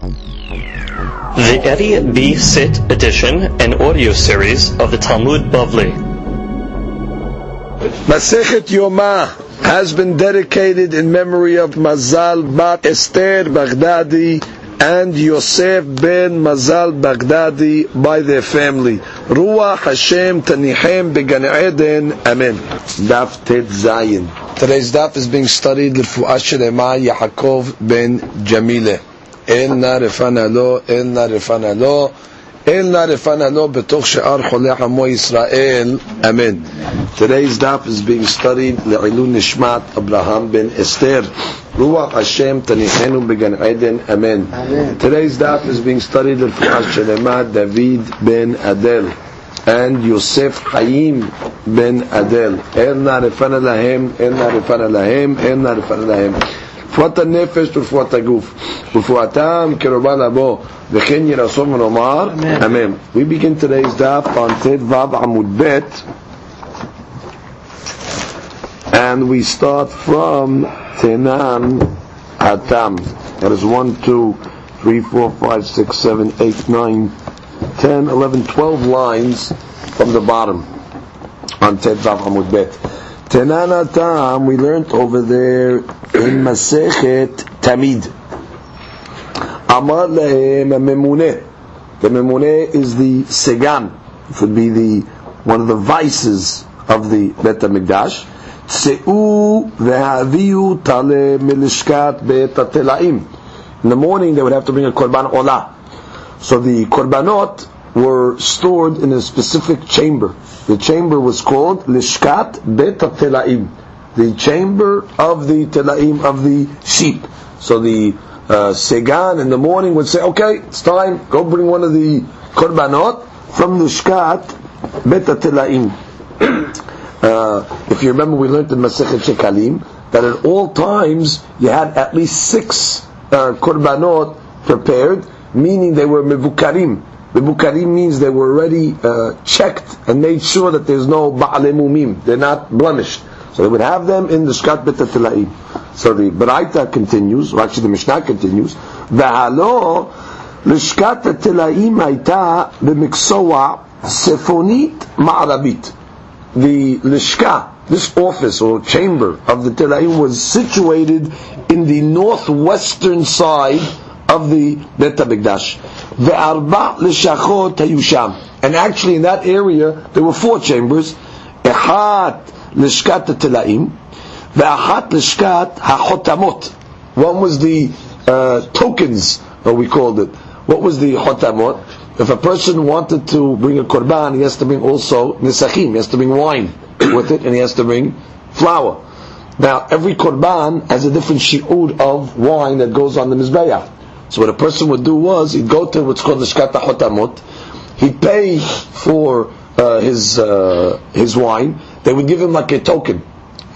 The Eddie B. Sit edition and audio series of the Talmud Bavli. Masechet Yoma has been dedicated in memory of Mazal Bat Esther Baghdadi and Yosef ben Mazal Baghdadi by their family. Ruach Hashem Tanichem Began Eden. Amen. Daf Tet Zayin. Today's daf is being studied L'Refuah Shelema Yaakov ben Jamile. אלנה רפנה לו, אלנה רפנה לו, אלנה רפנה לו בתוך שאר חולי עמו ישראל, אמן. Today's daf is being studied לעילון נשמת אברהם בן אסתר. רוח השם תניחנו בגן עדן, אמן. Today's daf is being studied לרפואה שלמה דוד בן אדל. and יוסף חיים בן אדל. אלנה רפנה להם, אלנה רפנה להם, אלנה רפנה להם. רפואת הנפש ורפואת הגוף, רפואתם וכן ונאמר, אמן. We begin today's daf on ט"ו עמוד ב' and we start from Tenan Atam. That is 1, 2, 3, 4, 5, 6, 7, 8, 9, 10, 11, 12 lines from the bottom on Tet Vav Tenan Hatam, we learned over there in Masechet Tamid. Amar Lehem Memune. The Memune is the Segan. It would be the one of the vices of the Bet HaMikdash. Se'u ve'aviu tale milishkat bet. In the morning they would have to bring a korban olah. So the korbanot were stored in a specific chamber. The chamber was called lishkat bet atelaim. The chamber of the telaim of the sheep. So the uh, segan in the morning would say, "Okay, it's time. Go bring one of the korbanot from lishkat bet atelaim." Uh, if you remember, we learned in Masechet Shekalim that at all times you had at least six uh, korbanot prepared, meaning they were mevukarim. Mevukarim means they were already uh, checked and made sure that there's no ba'alemumim. They're not blemished. So they would have them in the shkat betatilaim. So the Baraita continues, or actually the Mishnah continues, V'halo l'shkat atilaim haita b'miksoa sefonit ma'arabit the lishka, this office or chamber of the Telaim was situated in the northwestern side of the Bet HaMikdash. Ve'arba lishachot hayusham. And actually in that area there were four chambers. Echat lishkat Telaim, ve'achat lishkat hachotamot. One was the uh, tokens, or we called it. What was the chotamot? If a person wanted to bring a korban, he has to bring also nisachim, he has to bring wine with it, and he has to bring flour. Now, every korban has a different shi'ud of wine that goes on the mizbeah. So what a person would do was, he'd go to what's called the shkat hotamot, he'd pay for uh, his uh, his wine, they would give him like a token.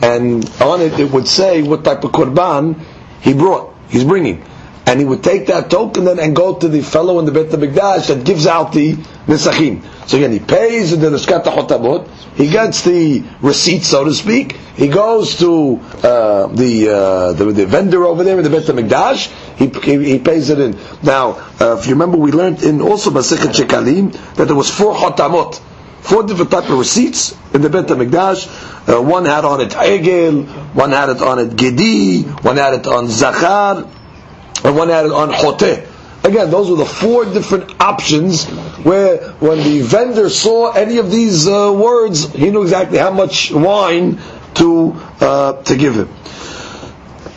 And on it, it would say what type of korban he brought, he's bringing and he would take that token then and go to the fellow in the Beit HaMikdash that gives out the Nisachim. So again, he pays into the Lishkat HaChotamot, he gets the receipt, so to speak, he goes to uh, the, uh, the, the vendor over there in the Beit HaMikdash, he, he, pays it in. Now, uh, if you remember, we learned in also Masechet Shekalim that there was four hotamot, four different type of receipts in the Bet HaMikdash. Uh, one had on it Egel, one had it on it Gedi, one had it on Zachar, and one had it on Hoteh. Again, those were the four different options where when the vendor saw any of these uh, words, he knew exactly how much wine to uh, to give him.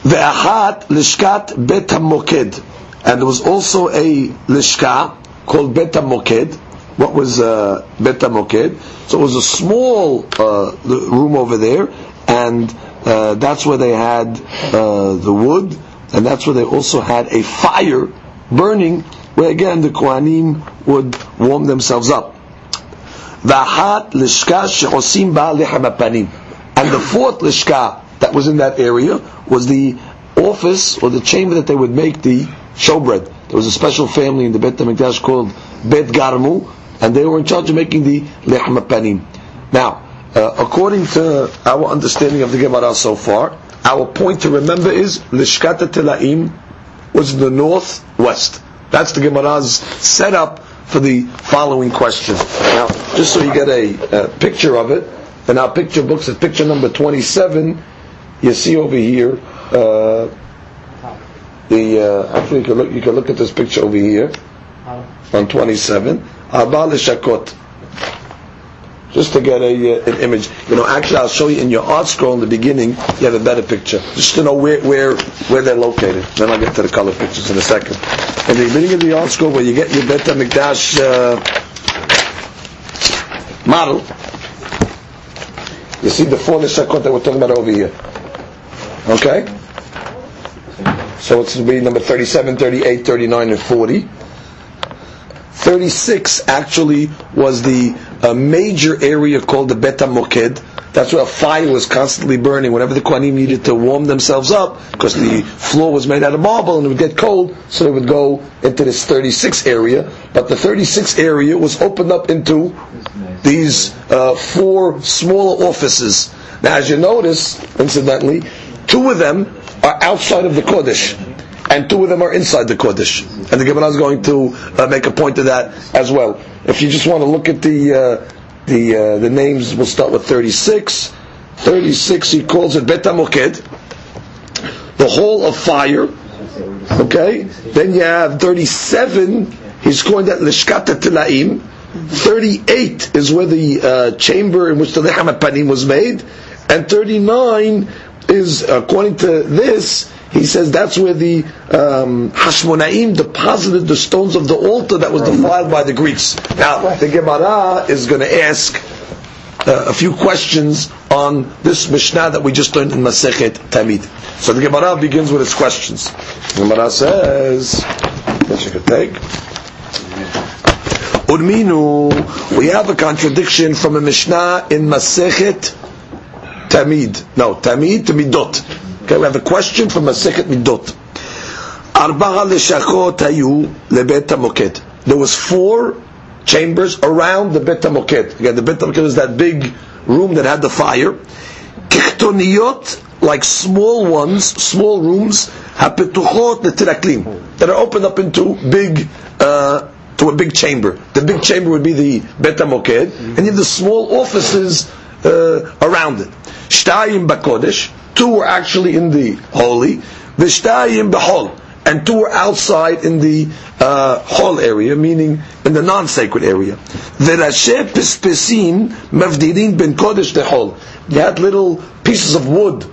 Ve'achat lishkat bet moked, and there was also a lishka called bet moked. What was uh, bet moked? So it was a small uh, room over there, and uh, that's where they had uh, the wood and that's where they also had a fire burning, where again the Kohanim would warm themselves up. She'osim ba panim. And the fourth lishka that was in that area was the office or the chamber that they would make the showbread. There was a special family in the Bet HaMikdash called Bet Garmu, and they were in charge of making the lechem panim. Now, uh, according to our understanding of the Gemara so far, our point to remember is Lishkat Telaim was in the northwest. That's the Gemara's setup for the following question. Now, just so you get a, a picture of it, in our picture books, at picture number 27, you see over here, uh, the, uh, actually you can, look, you can look at this picture over here, on 27, Arba Lishakot. Just to get a, uh, an image. You know, actually I'll show you in your ArtScroll in the beginning, you have a better picture. Just to know where, where, where they're located. Then I'll get to the color pictures in a second. In the beginning of the ArtScroll where you get your Bet HaMikdash, uh, model, you see the four Lishakot that we're talking about over here. Okay? So it's be number 37, 38, 39, and 40. 36 actually was the uh, major area called the Bet HaMoked. That's where a fire was constantly burning whenever the Kohanim needed to warm themselves up, because the floor was made out of marble and it would get cold, so they would go into this 36 area. But the 36 area was opened up into these uh, four smaller offices. Now, as you notice, incidentally, two of them are outside of the Kodesh, and two of them are inside the Kodesh. And the Gemara is going to uh, make a point of that as well. If you just want to look at the uh, the uh, the names, we'll start with 36. 36, he calls it Bet HaMoked, the Hall of Fire. Okay, then you have 37. He's calling that Lishkat Tilaim. 38 is where the uh, chamber in which the Lechem Panim was made, and 39 is, according to this, he says that's where the um, Hashmonaim deposited the stones of the altar that was defiled by the Greeks. Now, the Gemara is going to ask uh, a few questions on this Mishnah that we just learned in Masechet Tamid. So the Gemara begins with its questions. The Gemara says, that you could take. Urminu, we have a contradiction from a Mishnah in Masechet Tamid. No, Tamid to Midot. Okay, we have a question from Masechet Midot. Arba'a leshachot hayu lebet. There was four chambers around the Bet HaMoked. Again, the Bet is that big room that had the fire. Kichtoniyot, like small ones, small rooms, hapetuchot letiraklim, that are opened up into big, uh, to a big chamber. The big chamber would be the Bet HaMoked, and you have the small offices uh, around it. Shtayim bakodesh, two were actually in the holy, v'shtayim behol, and two were outside in the uh, hall area, meaning in the non-sacred area. Mavdidin ben kodesh tehol. They had little pieces of wood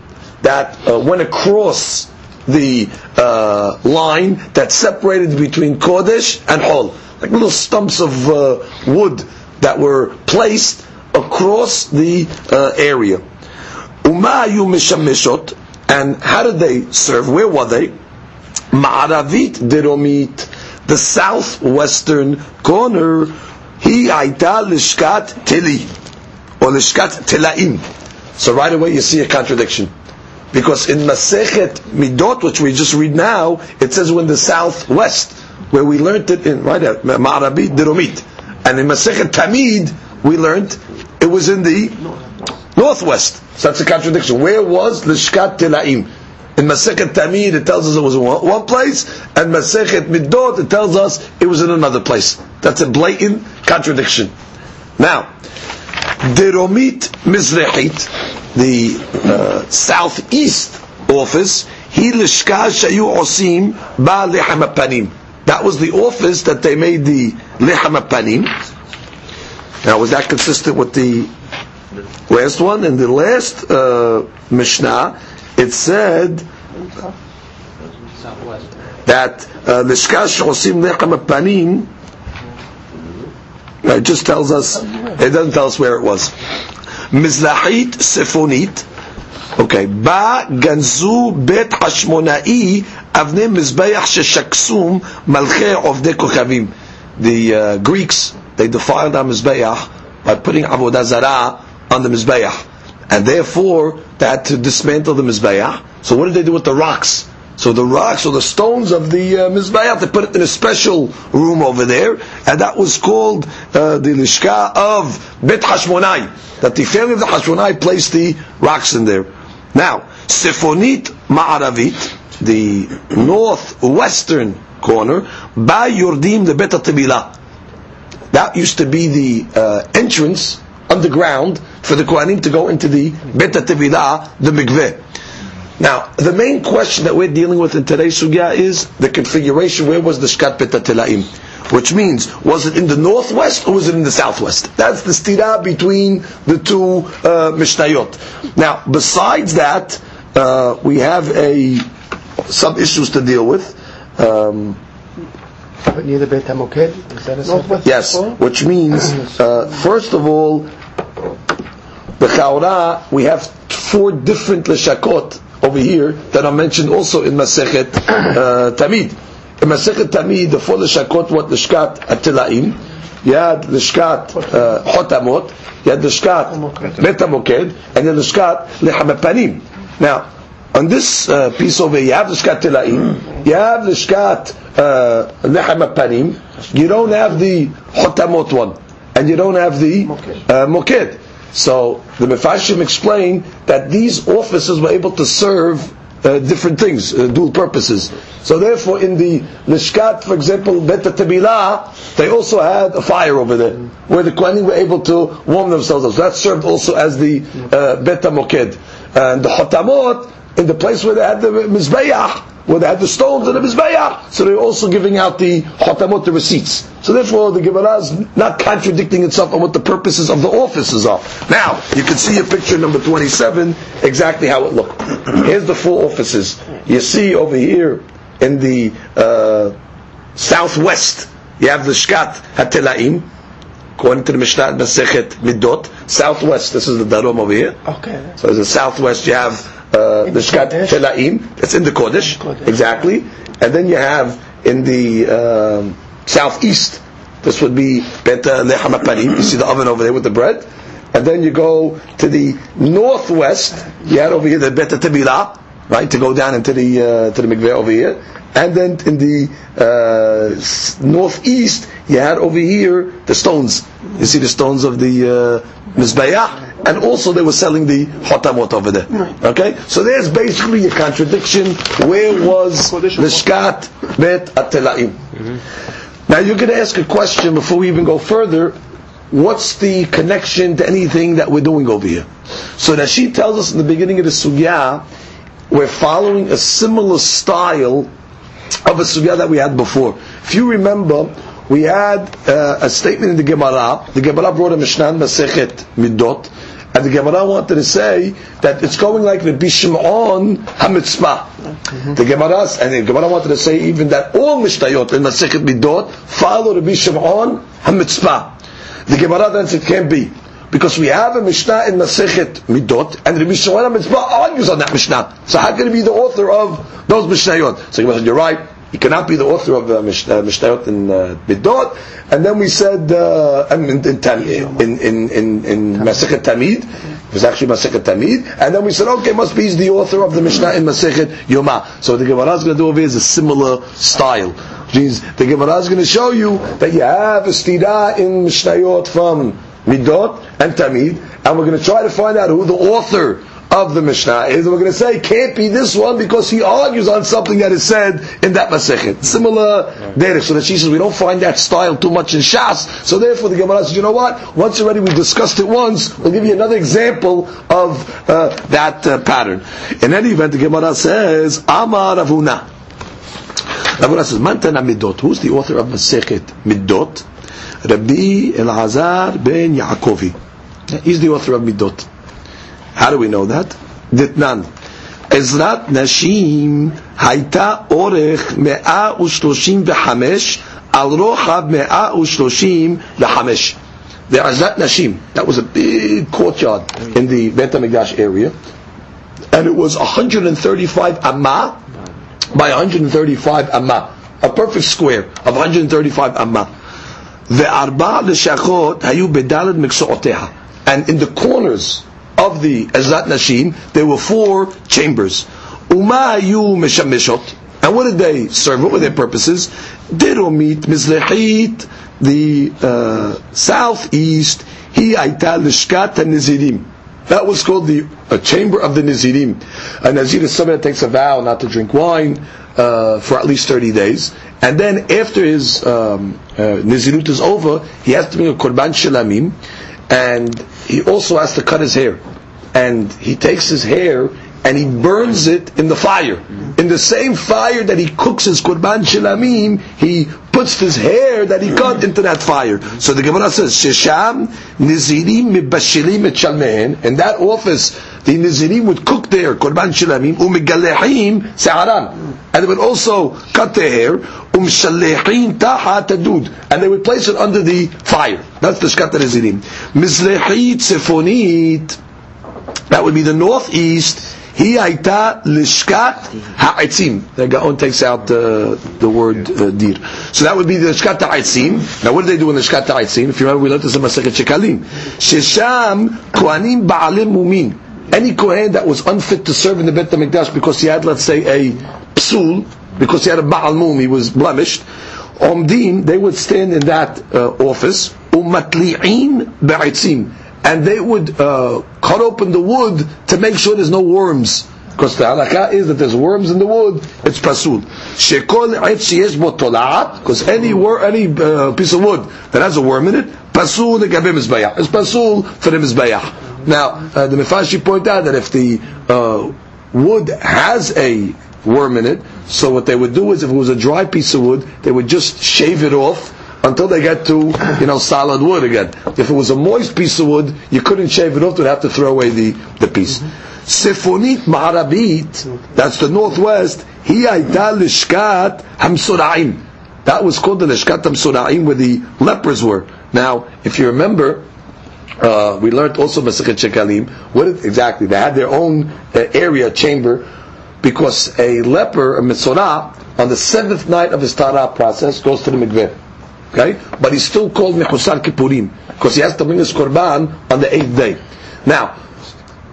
that uh, went across the uh, line that separated between kodesh and hol, like little stumps of uh, wood that were placed across the uh, area. Umayu mishamishot, and how did they serve? Where were they? Ma'aravit deromit, the southwestern corner. He aita lishkat tili, or lishkat tilaim. So right away you see a contradiction. Because in Masechet Midot, which we just read now, it says we're in the southwest, where we learned it in, right, uh, Ma'aravit deromit. And in Masechet Tamid, we learned it was in the northwest. So that's a contradiction. Where was Lishkat Tilaim? In Masechet Tamid, it tells us it was in one place, and Masechet Midot, it tells us it was in another place. That's a blatant contradiction. Now, Deromit Mizrahit, the uh, southeast office, he Lishka Shayu Osim Ba Lechem Panim. That was the office that they made the Lechem Panim. Now, was that consistent with the last one? In the last uh, Mishnah, it said that Lishkash Osim Lechem Panim. It just tells us. It doesn't tell us where it was. Mizlahit Sefonit. Okay. Ba Ganzu Bet Hashmonai Avne Mizbeach Sheshaksum Malche Ovde Kochavim. The uh, Greeks they defiled our Mizbeach by putting Avodah Zarah on the Mizbeach. And therefore, they had to dismantle the Mizbeach. So what did they do with the rocks? So the rocks or the stones of the uh, Mizbeach, they put it in a special room over there, and that was called uh, the Lishka of Bet Hashmonai, that the family of the Hashmonai placed the rocks in there. Now, Sifonit Ma'aravit, the northwestern corner. Ba Yordim the Bet. That used to be the uh, entrance underground for the Kohanim to go into the Bet Tibila, the mikveh. Now, the main question that we're dealing with in today's sugya is the configuration. Where was the shkat Bet Tilaim? Which means, was it in the northwest or was it in the southwest? That's the stira between the two uh, mishnayot. Now, besides that, uh, we have a some issues to deal with. Um, But near the Beit HaMoked, is that a southwest? Yes, which means, uh, first of all, the Chaura, we have four different leshakot over here that are mentioned also in Masechet uh, Tamid. In Masechet Tamid, the four leshakot, what leshkat? Atilaim, you had leshkat uh, hotamot, you had leshkat metamoked, and then leshkat lehamapanim. Now, on this uh, piece over here, you have the shkat tilaim, you have the shkat lechem you don't have the hotamot one, and you don't have the uh, moked. So the Meforshim explain that these offices were able to serve uh, different things, uh, dual purposes. So therefore, in the Lishkat, for example, Beta Tabila, they also had a fire over there, where the Kohanim were able to warm themselves up. So that served also as the uh, Beta Moked. And the Hotamot, in the place where they had the Mizbeach, where they had the stones in the Mizbeach, so they're also giving out the Hotamot, the receipts. So therefore, the Gemara is not contradicting itself on what the purposes of the offices are. Now, you can see a picture number 27, exactly how it looked. Here's the four offices. You see over here in the uh, southwest, you have the Shkat Hatelaim, according to the Mishnah Masechet Midot, southwest, this is the Darom over here. Okay. So in the southwest you have uh, the Shkat Telaim, that's in the Kodesh, Kodesh. exactly. And then you have in the um, southeast, this would be Beta Lechem you see the oven over there with the bread. And then you go to the northwest, you had over here the Beta Tebila, right, to go down into the, uh, to the mikveh over here. And then in the uh, northeast, you had over here the stones. You see the stones of the uh, Mizbeah, and also they were selling the hotamot over there. Okay, so there's basically a contradiction. Where was Lishkat Bet Atelaim? Now you're going to ask a question before we even go further. What's the connection to anything that we're doing over here? So that she tells us in the beginning of the sugya, we're following a similar style of a sugya that we had before. If you remember, we had uh, a statement in the Gemara. The Gemara brought a Mishnah Masechet Midot, and the Gemara wanted to say that it's going like the Bishimon Hamitzpah. The Gemara and the Gemara wanted to say even that all Mishnayot in Masechet Midot follow the Bishimon Hamitzpah. The Gemara then said it can't be. Because we have a Mishnah in Masechet Midot, and Rabbi Shimon Mitzpah argues on that Mishnah. So how can he be the author of those Mishnayot? So said, you're right, he cannot be the author of the Mishnah, Mishnayot in uh, Midot. And then we said, uh, in, Tam- in, in, in, in Masechet Tamid, it was actually Masechet Tamid, and then we said, okay, must be he's the author of the Mishnah in Masechet Yoma. So the Gemara is going to do over here is a similar style. Which means the Gemara is going to show you that you have a stira in Mishnayot from Midot and Tamid, and we're going to try to find out who the author of the Mishnah is. We're going to say can't be this one because he argues on something that is said in that Masechet. Similar derech. So that she says we don't find that style too much in Shas. So therefore the Gemara says, you know what? Once already we discussed it once, we'll give you another example of uh, that uh, pattern. In any event, the Gemara says, Amar Rav Huna. Ravuna says, Mantana Midot. Who's the author of Masechet Midot? Rabbi Elazar ben Yaakovi. He's the author of Midot. How do we know that? Ditnan. Ezrat Nashim הייתה אורך 135 על רוחב 135. The Ezrat Nashim, that was a big courtyard in the Bet HaMikdash area, and it was 135 amma by 135 amma, a perfect square of 135 amma. וארבע לשכות היו בדלת מקצועותיה. And in the corners of the Azat Nashim, there were four chambers. Uma yu meshamishot. And what did they serve? What were their purposes? Diromit Mizlechit the uh, southeast, hi aita lishkat nizirim. That was called the chamber of the Nizirim. A Nazir is someone that takes a vow not to drink wine uh, for at least 30 days. And then after his um, uh, Nizirut is over, he has to bring a Korban Shalamim and he also has to cut his hair. And he takes his hair and he burns it in the fire. In the same fire that he cooks his Korban Shilamim, he puts his hair that he cut into that fire. So the Gemara says, Shesham Nizirim Mibashilim Et In that office, the Nizirim would cook their Korban Shilamim, Umigalehim Se'aran. And they would also cut their hair, Umshalehim Taha Tadud. And they would place it under the fire. That's the Shkat Nizirim. Mizlehit Sefonit, that would be the northeast, he aita lishkat ha'etzim. The Gaon takes out uh, the word uh, dir. So that would be the lishkat ha'etzim. Now what do they do in the lishkat ha'etzim? If you remember, we learned this in Masechet Shekalim. Shesham kohanim ba'alim mumin. Any kohen that was unfit to serve in the Bet HaMikdash because he had, let's say, a psul, because he had a ba'al mum, he was blemished, omdim, they would stand in that uh, office, umatli'in ba'etzim and they would uh, cut open the wood to make sure there's no worms. Because the halakha is that there's worms in the wood, it's pasul. Shekol etz bo because any wor- any uh, piece of wood that has a worm in it, pasul legabe mizbayah. It's pasul for the mizbayah. Now, uh, the Mefashi point out that if the uh, wood has a worm in it, so what they would do is if it was a dry piece of wood, they would just shave it off until they get to, you know, solid wood again. If it was a moist piece of wood, you couldn't shave it off, you'd have to throw away the, the piece. Sifonit Ma'arabit, that's the northwest, he aita lishkat hamsura'im. That was called the lishkat hamsura'im where the lepers were. Now, if you remember, uh, we learned also Masakhet Shekalim, what exactly, they had their own uh, area, chamber, because a leper, a mitzorah, on the seventh night of his tara process, goes to the mikveh. Okay? But he's still called Mechusar Kippurim because he has to bring his korban on the eighth day. Now,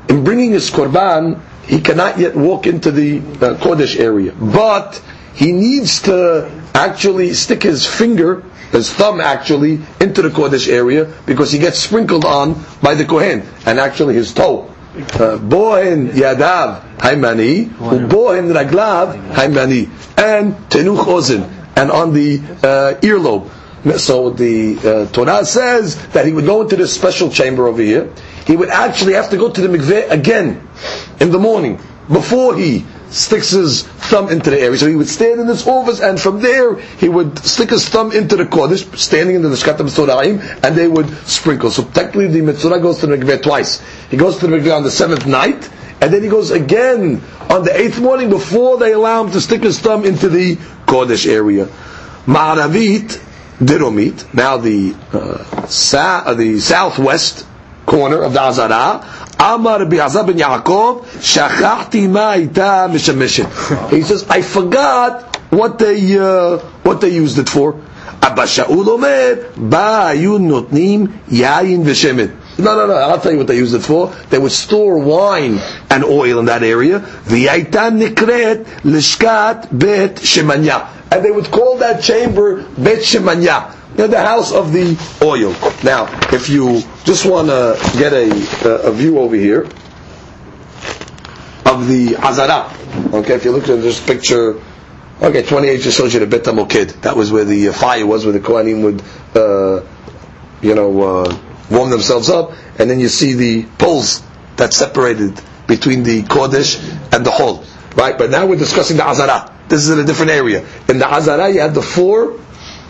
in bringing his korban, he cannot yet walk into the uh, Kodesh area, but he needs to actually stick his finger, his thumb actually, into the Kodesh area because he gets sprinkled on by the Kohen, and actually his toe. Uh, bohen yadav haimani, bohen raglav haimani, and tenuch ozen, and on the uh, earlobe. So the uh, Torah says that he would go into this special chamber over here. He would actually have to go to the mikveh again in the morning before he sticks his thumb into the area. So he would stand in this office, and from there he would stick his thumb into the kodesh, standing in the Shkatam Mitzorahim, and they would sprinkle. So technically, the Mitzorah goes to the mikveh twice. He goes to the mikveh on the seventh night, and then he goes again on the eighth morning before they allow him to stick his thumb into the kodesh area. Ma'aravit Diromit, now the uh, sa- uh, the southwest corner of the Azara, Amar Bi'azab ben Yaakov, Shachachti ma'ita mishameshet. He says, I forgot what they, uh, what they used it for. Abba Shaul Omer, Ba'ayun notnim yayin v'shemet. No, no, no. I'll tell you what they used it for. They would store wine and oil in that area. V'yayta nikret lishkat bet shemanya and they would call that chamber Bet Shemanya, the house of the oil. Now, if you just want to get a, a view over here of the Azara, okay, if you look at this picture, okay, 28 just shows you the Bet HaMoked. That was where the fire was, where the Kohanim would, uh, you know, uh, warm themselves up, and then you see the poles that separated between the Kodesh and the Hol. Right, but now we're discussing the Azara. This is in a different area. In the Azara, you had the four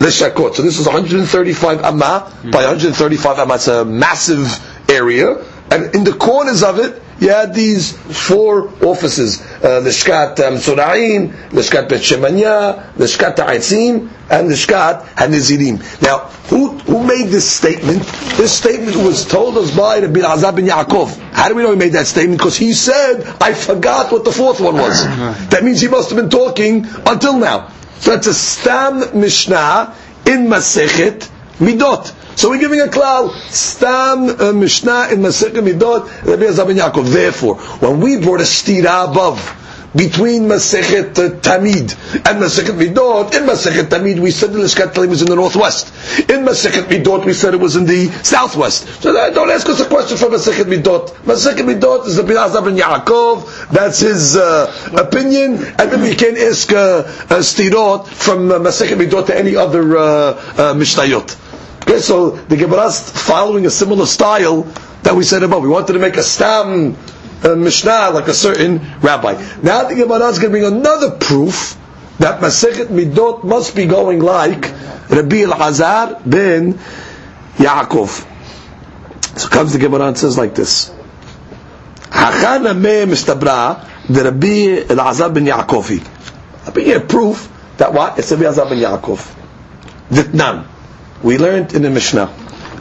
leshakot. So this is 135 amma by 135 amma. It's a massive area. And in the corners of it, you had these four offices: uh, Lishkat um, Sura'im, Lishkat Bet Shemanya, Lishkat Ta'atzim, and Lishkat Hanizirim. Now, who who made this statement? This statement was told us by the Bin Azab bin Yaakov. How do we know he made that statement? Because he said, "I forgot what the fourth one was." that means he must have been talking until now. So that's a Stam Mishnah in Masechet Midot. So we're giving a klal, stam uh, mishnah in Masechet Midot, Rabbi Azab Yaakov. Therefore, when we brought a stira above, between Masechet uh, Tamid and Masechet Midot. In Masechet Tamid, we said the Lishkat Talim was in the northwest. In Masechet Midot, we said it was in the southwest. So uh, don't ask us a question from Masechet Midot. Masechet Midot is the Bilazar ben Yaakov. That's his uh, opinion, and then we can ask uh, uh, Stirot from uh, Masechet Midot to any other uh, uh, Mishnayot. Okay, so the Gemara is following a similar style that we said above. We wanted to make a stam uh, Mishnah like a certain rabbi. Now the Gemara is going to bring another proof that Masechet Midot must be going like Rabbi Elazar ben Yaakov. So comes the Gemara and says like this. Hachana me mistabra the Rabbi Elazar ben Yaakovi. I bring a proof that what? It's Rabbi Elazar ben Yaakov. Ditnan we learned in the Mishnah.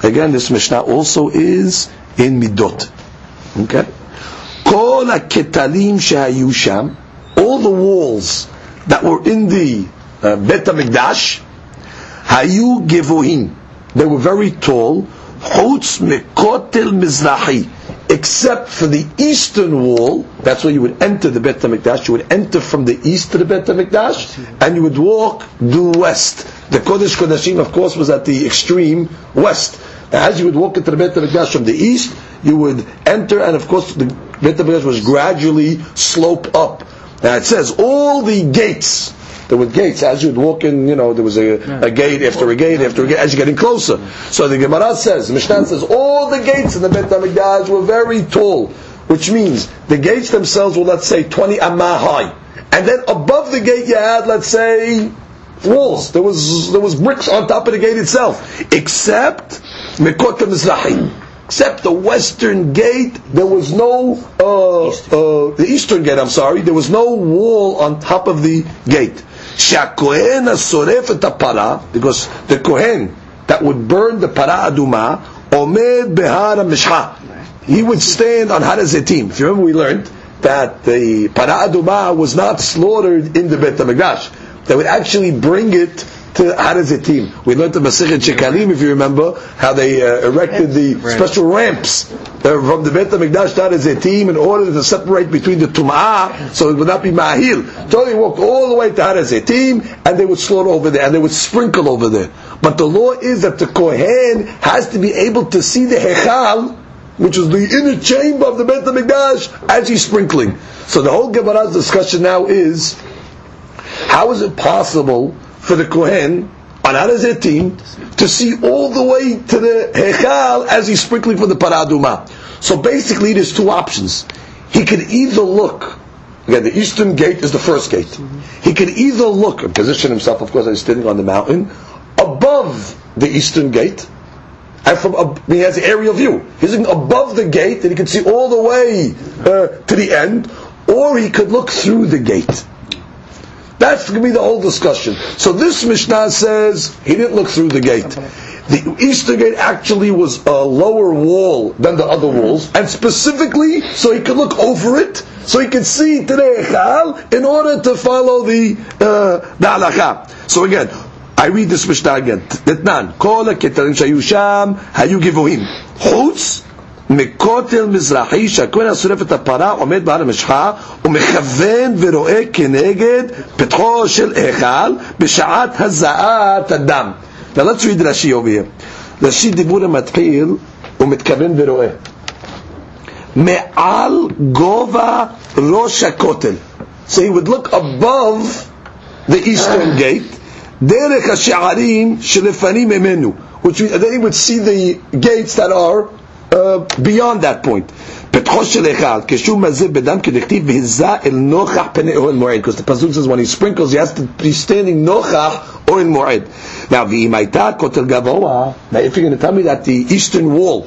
Again, this Mishnah also is in Midot. Okay? All the walls that were in the uh, Bet HaMikdash, Hayu Gevohim. They were very tall. Chutz Mekotel Mizrahi except for the eastern wall, that's where you would enter the Bet HaMikdash, you would enter from the east to the Bet HaMikdash, and you would walk due west. The Kodesh Kodashim, of course, was at the extreme west. As you would walk into the Bet HaMikdash from the east, you would enter, and of course the Bet HaMikdash was gradually slope up. Now it says all the gates. There were gates as you'd walk in. You know, there was a, a gate after a gate after a gate as you're getting closer. So the Gemara says, the Mishnah says, all the gates in the Bet Hamikdash were very tall, which means the gates themselves were, let's say, 20 amma high, and then above the gate you had, let's say, walls. There was there was bricks on top of the gate itself, except Mekot Mizrahi except the western gate, there was no uh, uh, the eastern gate. I'm sorry, there was no wall on top of the gate. Because the kohen that would burn the para aduma omed behara mishha. He would stand on Har Zetim. If you remember, we learned that the para aduma was not slaughtered in the Bet Hamikdash. They would actually bring it to Har Zetim. We learned the Masechet Shekalim, if you remember, how they uh, erected the special ramps uh, from the Beit HaMikdash to Har Zetim in order to separate between the Tum'ah, so it would not be Mahil. So they walked all the way to Har Zetim, and they would slaughter over there, and they would sprinkle over there. But the law is that the Kohen has to be able to see the Hechal, which is the inner chamber of the Beit HaMikdash, as he's sprinkling. So the whole Gemara's discussion now is, how is it possible for the Kohen on Har Zetim to see all the way to the Hechal as he's sprinkling for the Paraduma. So basically, there's two options. He could either look, again, the eastern gate is the first gate. He could either look and position himself, of course, as he's standing on the mountain, above the eastern gate, and from uh, he has aerial view. He's looking above the gate, and he can see all the way uh, to the end, or he could look through the gate. That's going to be the whole discussion. So this Mishnah says he didn't look through the gate. The eastern gate actually was a lower wall than the other walls, and specifically so he could look over it, so he could see today in order to follow the uh, halacha. So again, I read this Mishnah again. Detnan, kol ketarim shayu hayu givohim. Chutz מכותל מזרחי שהכהן השורף את הפרה עומד בהר המשחה ומכוון ורואה כנגד פתחו של היכל בשעת הזעת הדם. Now let's read רש"י over here. רש"י דיבור המתחיל ומתכוון ורואה. מעל גובה ראש הכותל. So he would look above the eastern gate, דרך השערים שלפנים ממנו, which means then he would see the gates that are uh, beyond that point. פתחו של אחד, כשהוא מזיל בדם כדכתיב, והיזה אל נוכח פני אוהל מועד. Because the pasuk says when he sprinkles, he has to be standing נוכח אוהל מועד. Now, ואם הייתה כותל גבוה, now if you're going to tell me that the eastern wall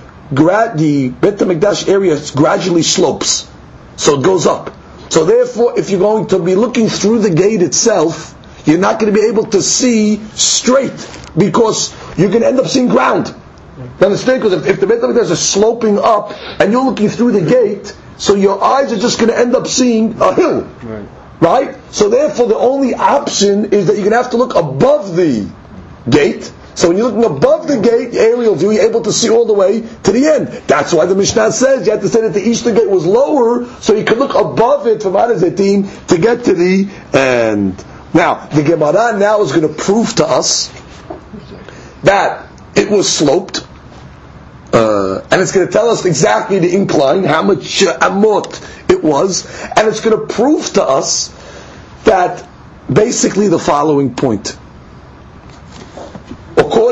gra- the Bet HaMikdash area gradually slopes. So it goes up. So therefore, if you're going to be looking through the gate itself, you're not going to be able to see straight because you're going to end up seeing ground. You understand? Because if, if the Beit HaMikdash is sloping up and you're looking through the gate, so your eyes are just going to end up seeing a hill. Right. right? So therefore the only option is that you're going to have to look above the gate. So when you're looking above the gate, aerial view, you're able to see all the way to the end. That's why the Mishnah says you have to say that the eastern gate was lower, so you could look above it from Adazetim to get to the end. Now, the Gemara now is going to prove to us that it was sloped, uh, and it's going to tell us exactly the incline, how much uh, amot it was, and it's going to prove to us that basically the following point.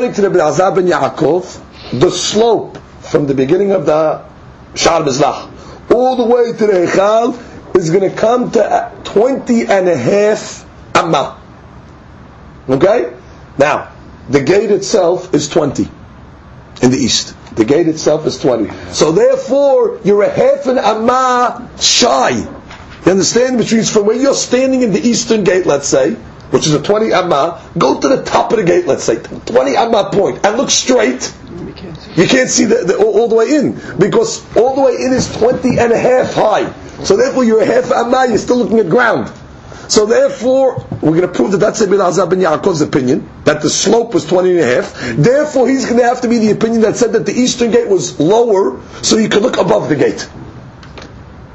According to the Azab ben Yaakov, the slope from the beginning of the Shar Mizrach all the way to the Echal is going to come to 20 and a half amma. Okay? Now, the gate itself is 20 in the east. The gate itself is 20. So therefore, you're a half an amma shy. You understand? Which means from where you're standing in the eastern gate, let's say, which is a 20 amma, go to the top of the gate, let's say, 20 amma point, and look straight. You can't see the, the, all, all, the way in, because all the way in is 20 and a half high. So therefore you're a half amma, you're still looking at ground. So therefore, we're going to prove that that's Ibn Azab ben Yaakov's opinion, that the slope was 20 and a half. Therefore, he's going to have to be the opinion that said that the eastern gate was lower, so you could look above the gate.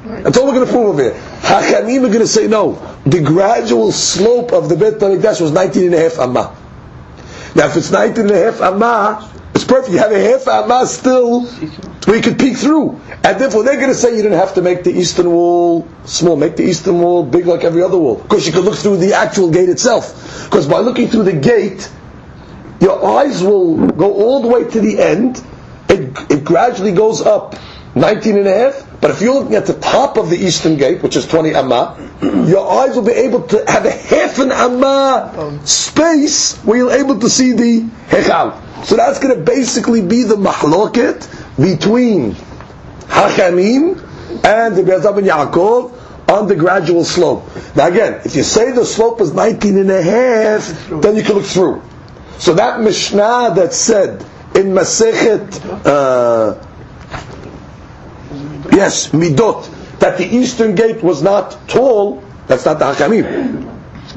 That's all we're going to prove over here. Hachamim are going to say no. The gradual slope of the Beit HaMikdash was 19 and a half amma. Now, if it's 19 and a half amma, it's perfect. You have a half amma still where you could peek through. And therefore they're going to say you didn't have to make the eastern wall small, make the eastern wall big like every other wall. Because you could look through the actual gate itself. Because by looking through the gate, your eyes will go all the way to the end. It, it gradually goes up 19 and a half. But if you're looking at the top of the eastern gate, which is 20 amma, your eyes will be able to have a half an amma space where you're able to see the hechal. So that's going to basically be the mahloket between Hachamim and the Be'ezab and Yaakov on the gradual slope. Now again, if you say the slope is 19 and a half, then you can look through. So that Mishnah that said in Masechet, uh, yes, Midot, that the eastern gate was not tall, that's not the Hakamim.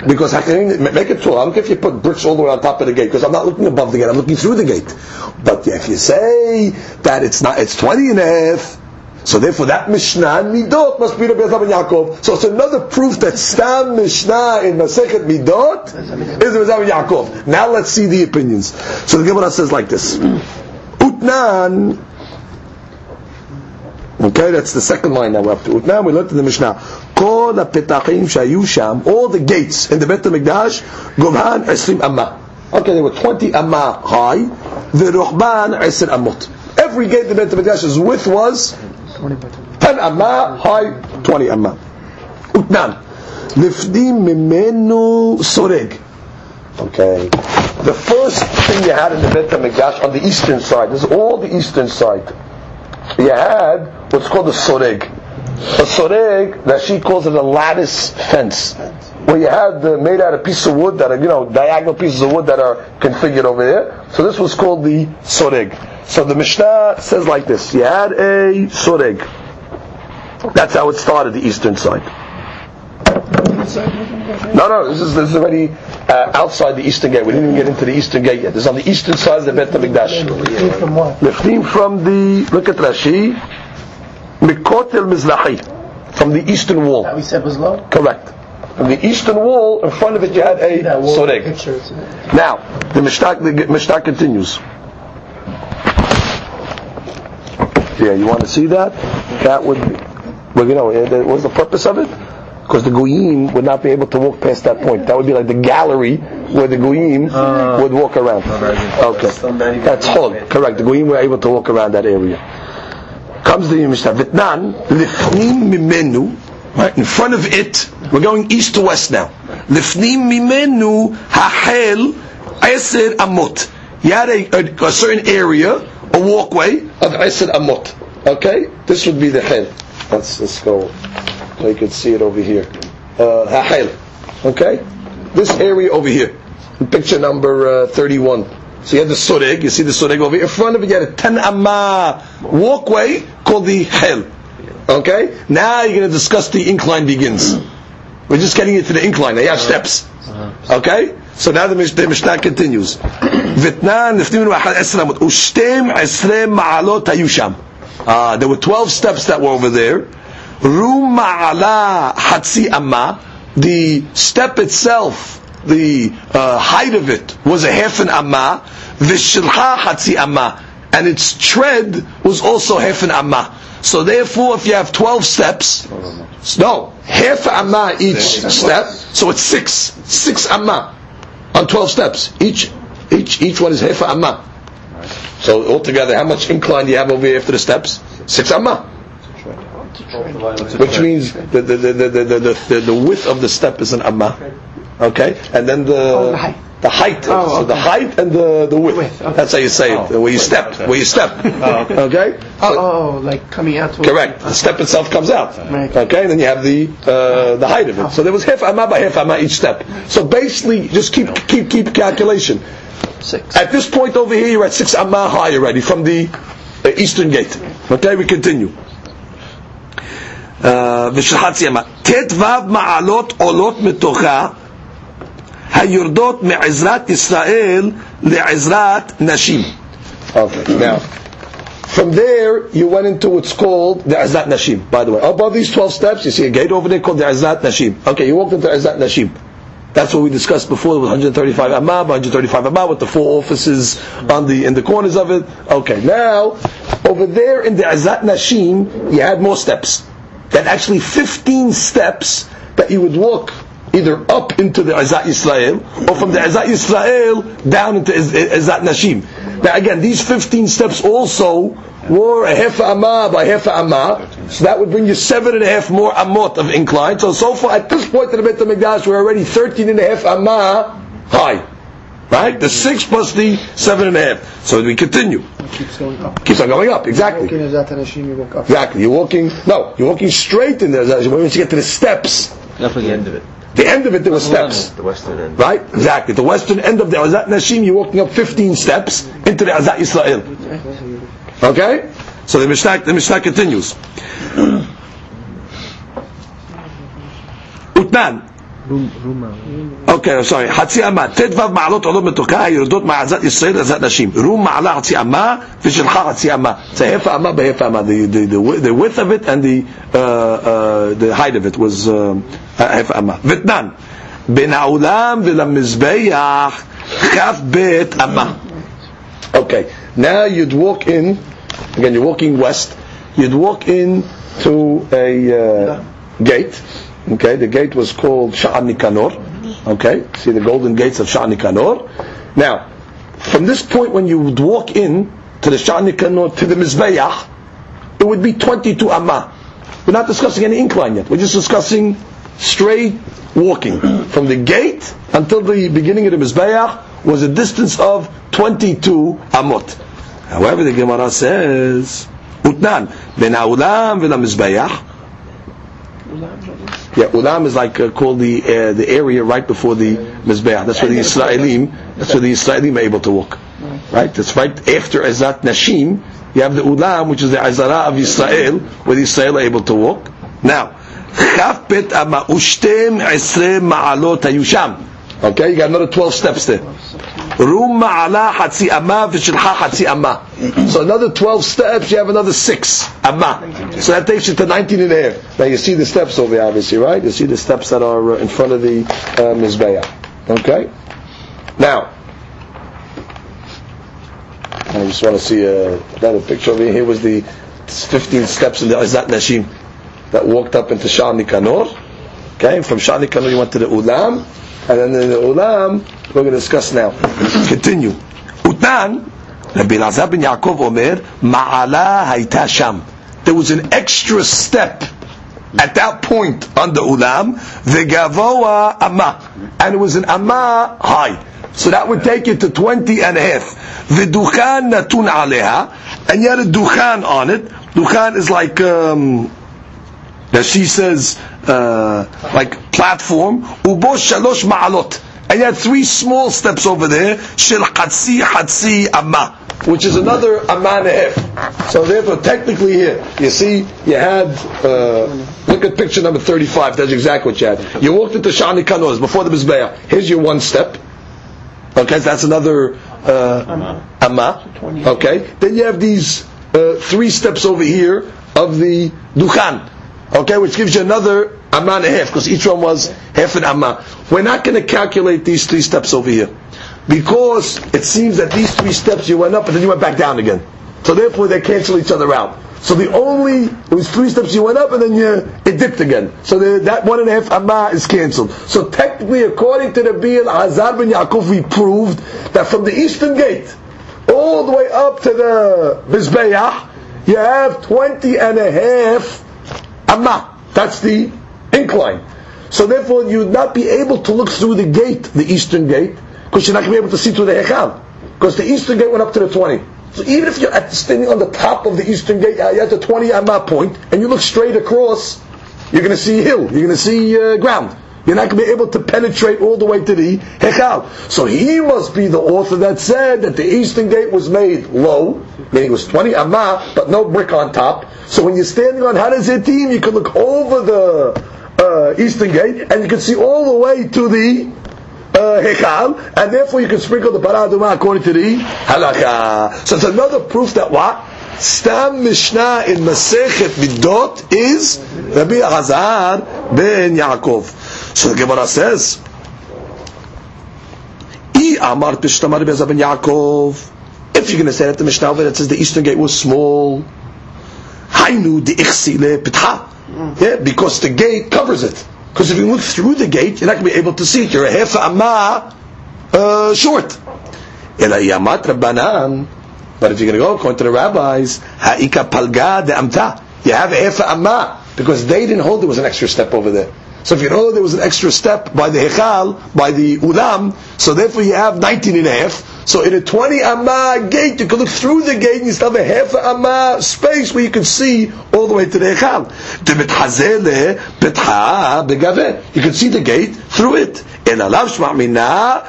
Because Hakamim, make it tall. I don't care if you put bricks all the way on top of the gate, because I'm not looking above the gate, I'm looking through the gate. But if you say that it's not, it's 20 and a half, so therefore that Mishnah Midot must be Rabbi Yosef ben Yaakov. So it's another proof that Stam Mishnah in Masechet Midot is Rabbi Yosef ben Yaakov. Now let's see the opinions. So the Gemara says like this. Utnan Okay, that's the second line now we're up to. Utnan, we looked at the Mishnah. All the gates in the Bet HaMikdash, gomhan esrim amma. Okay, they were 20 amma high, the ruhban esr amot. Every gate in the Bet HaMikdash's width was 10 amma, high 20 amma. Utnan. Lifdim mimenu soreg. Okay. The first thing you had in the Bet HaMikdash on the eastern side, this is all the eastern side. You had what's called a soreg. A soreg, that she calls it a lattice fence. Where you had the, made out of piece of wood that are, you know, diagonal pieces of wood that are configured over there. So this was called the soreg. So the Mishnah says like this: You had a soreg. That's how it started, the eastern side. No, no, this is, this is already uh, outside the eastern gate. We didn't even get into the eastern gate yet. It's on the eastern side of the Bet HaMikdash. From what? Lifnim from the, look at Rashi, Mikotel Mizlahi, from the eastern wall. That we said was low? Correct. From the eastern wall, in front of it you had a soreg. Now, the Mishnah, the Mishnah continues. Yeah, you want to see that? That would, well, you know, what's the purpose of it? Because the goyim would not be able to walk past that point. That would be like the gallery where the goyim uh, would walk around. Okay, that's hol. Correct. The goyim were able to walk around that area. Comes the Mishnah. Vitnan lifnim mimenu. Right in front of it, we're going east to west now. Lifnim mimenu hahel eser amot. You had a, a, a certain area a walkway of Isr Amot. Okay? This would be the Hel. Let's, let's go you can see it over here. Uh, okay? This area over here. Picture number uh, 31. So you had the sureg, you see the sureg over here. In front of it you had a ten amma walkway called the Hel. Okay? Now you're going to discuss the incline begins. We're just getting into the incline. They have steps. Uh-huh. Okay? So now the, the Mishnah continues. Uh, there were 12 steps that were over there. Rum ma'ala hatzi amma. The step itself, the uh, height of it was a half an amma. Vishilcha hatzi amma. And its tread was also half an amma. So therefore, if you have 12 steps, no, half amma each step, so it's six, six amma on 12 steps. Each, each, each one is half amma. So altogether, how much incline do you have over here after the steps? Six amma. Which means the, the, the, the, the, the, the, the width of the step is an amma. Okay? And then the, Oh, the height. the height. Oh, so the height and the, the width. Width, okay. That's how you say it. Where you step. Where you step. okay? Oh, oh, oh, like coming out. Correct. The step itself comes out. Right. Okay, and then you have the uh, the height of it. So there was half amma by half amma each step. So basically, just keep keep keep calculation. Six. At this point over here, you're at six amma high already from the uh, eastern gate. Okay, we continue. Uh, ושל חצי אמה. ט"ו מעלות עולות מתוכה היורדות מעזרת ישראל לעזרת נשים. Okay, now, from there, you went into what's called the Azat Nashim, by the way. Above these 12 steps, you see a gate over there called the Azat Nashim. Okay, you walked into Azat Nashim. That's what we discussed before. It was 135 amma, 135 amma with the four offices on the in the corners of it. Okay, now over there in the Azat Nashim, you had more steps. That actually 15 steps that you would walk either up into the Azat Yisrael or from the Azat Yisrael down into Az- Azat Nashim. Now again, these 15 steps also were a half amma by half amma, so that would bring you seven and a half more amot of incline. So so far at this point in the Beit HaMikdash, we're already 13 and a half amma high. Right? The six plus the seven and a half. So we continue. It keeps going up. Keeps on going up, exactly. Walking is that Anashim, you walk up. Exactly. You're walking, no, you're walking straight in there. Once you get to the steps, Not for the end of it. the end of it, there were steps. The western end. Right? Exactly. The western end of the Azat Nashim, you're walking up 15 steps into the Azat Israel. Okay? So the Mishnah, the Mishnah continues. Utnan. Okay, I'm sorry. חצי אמה, ט"ו מעלות עולות מתוקה, היורדות מעזת ישראל לעזת נשים. רום מעלה חצי אמה, ושלך חצי אמה. It's a half a אמה בהhalf אמה. The, the, the, wi- the width of it and the, uh, uh, the height of it was um, a half אמה. ותנן, בין העולם ולמזבח, כף בית אמה. Okay, now you'd walk in, again you're walking west, you'd walk in to a uh, gate, Okay, the gate was called Sha'ar Nikanor, okay, see the golden gates of Sha'ar Nikanor. Now, from this point when you would walk in to the Sha'an Nikanor, to the Mizbeach, it would be 22 amma. We're not discussing any incline yet, we're just discussing straight walking. From the gate until the beginning of the Mizbeach was a distance of 22 amot. However, the Gemara says, Utnan, ben ha'ulam v'la Mizbeach. Yeah, ulam is like uh, called the uh, the area right before the mizbeach. That's where the Israelim. That's where the Israelim are able to walk. Right. That's right after Azat Nashim. You have the ulam, which is the Azara of Israel, where the Israel are able to walk. Now. Okay, you got another 12 steps there. Rum ma'ala hatzi amma v'shilcha hatzi amma. So another 12 steps, you have another 6 amma. So that takes you to 19 and a half. Now you see the steps over here, obviously, right? You see the steps that are uh, in front of the uh, Mizbeah. Okay? Now, I just want to see a, another picture over here. Here was the 15 steps in the Azat Nashim that walked up into Sha'ar Nikanor. Okay, from Sha'ar Nikanor you went to the Ulam, and then in the Ulam, we're going to discuss now. Continue. Utan, Rabbi Elazar ben Yaakov Omer, Ma'ala hayta sham. There was an extra step at that point on the Ulam, the Gavoa Amma, and it was an Amma high. So that would take it to 20 and a half. The Dukhan Natun Aleha, and you had a Dukhan on it. Dukhan is like, um, that she says, uh, like platform, ubo shalosh ma'alot. And you had three small steps over there, shel hatzi hatzi amma, which is another amma and a half. So therefore, technically here, you see, you had, uh, look at picture number 35, that's exactly what you had. You walked into Sha'ar Nikanor before the Mizbeah. Here's your one step. Okay, so that's another uh, amma. Okay, then you have these uh, three steps over here of the Dukhan. Okay, which gives you another amma and a half, because each one was half an amma. We're not going to calculate these three steps over here. Because it seems that these three steps you went up and then you went back down again. So therefore they cancel each other out. So the only, it was three steps you went up and then you, it dipped again. So the, that one and a half amma is cancelled. So technically according to the Bil Hazar bin Yaakov we proved that from the eastern gate all the way up to the Mizbeach you have 20 and a half amma. That's the incline. So therefore, you would not be able to look through the gate, the eastern gate, because you're not going to be able to see through the hechal. Because the eastern gate went up to the 20. So even if you're at, standing on the top of the eastern gate, you're at the 20 amma point, and you look straight across, you're going to see hill, you're going to see uh, ground. You're not going to be able to penetrate all the way to the Hechal. So he must be the author that said that the eastern gate was made low, meaning it was 20 amma, but no brick on top. So when you're standing on Har HaZeitim, you can look over the uh, eastern gate, and you can see all the way to the uh, Hechal, and therefore you can sprinkle the Parah Adumah according to the Halakha. So it's another proof that what? Stam Mishnah in Masechet Midot is Rabbi Azar ben Yaakov. So the Gemara says, I Amar Pishtamar ben Yaakov. If you're going to say that the Mishnah that says the eastern gate was small. Yeah, because the gate covers it. Because if you look through the gate, you're not going to be able to see it. You're a half amma uh, short. But if you're going to go according to the rabbis, Ha'ika Palga Amta. You have half amma. Because they didn't hold there was an extra step over there. So if you know there was an extra step by the Hechal, by the Ulam, so therefore you have 19 and a half. So in a 20 amma gate, you can look through the gate and you still have a half amma space where you can see all the way to the Hechal. You can see the gate through it. In alav shma mina,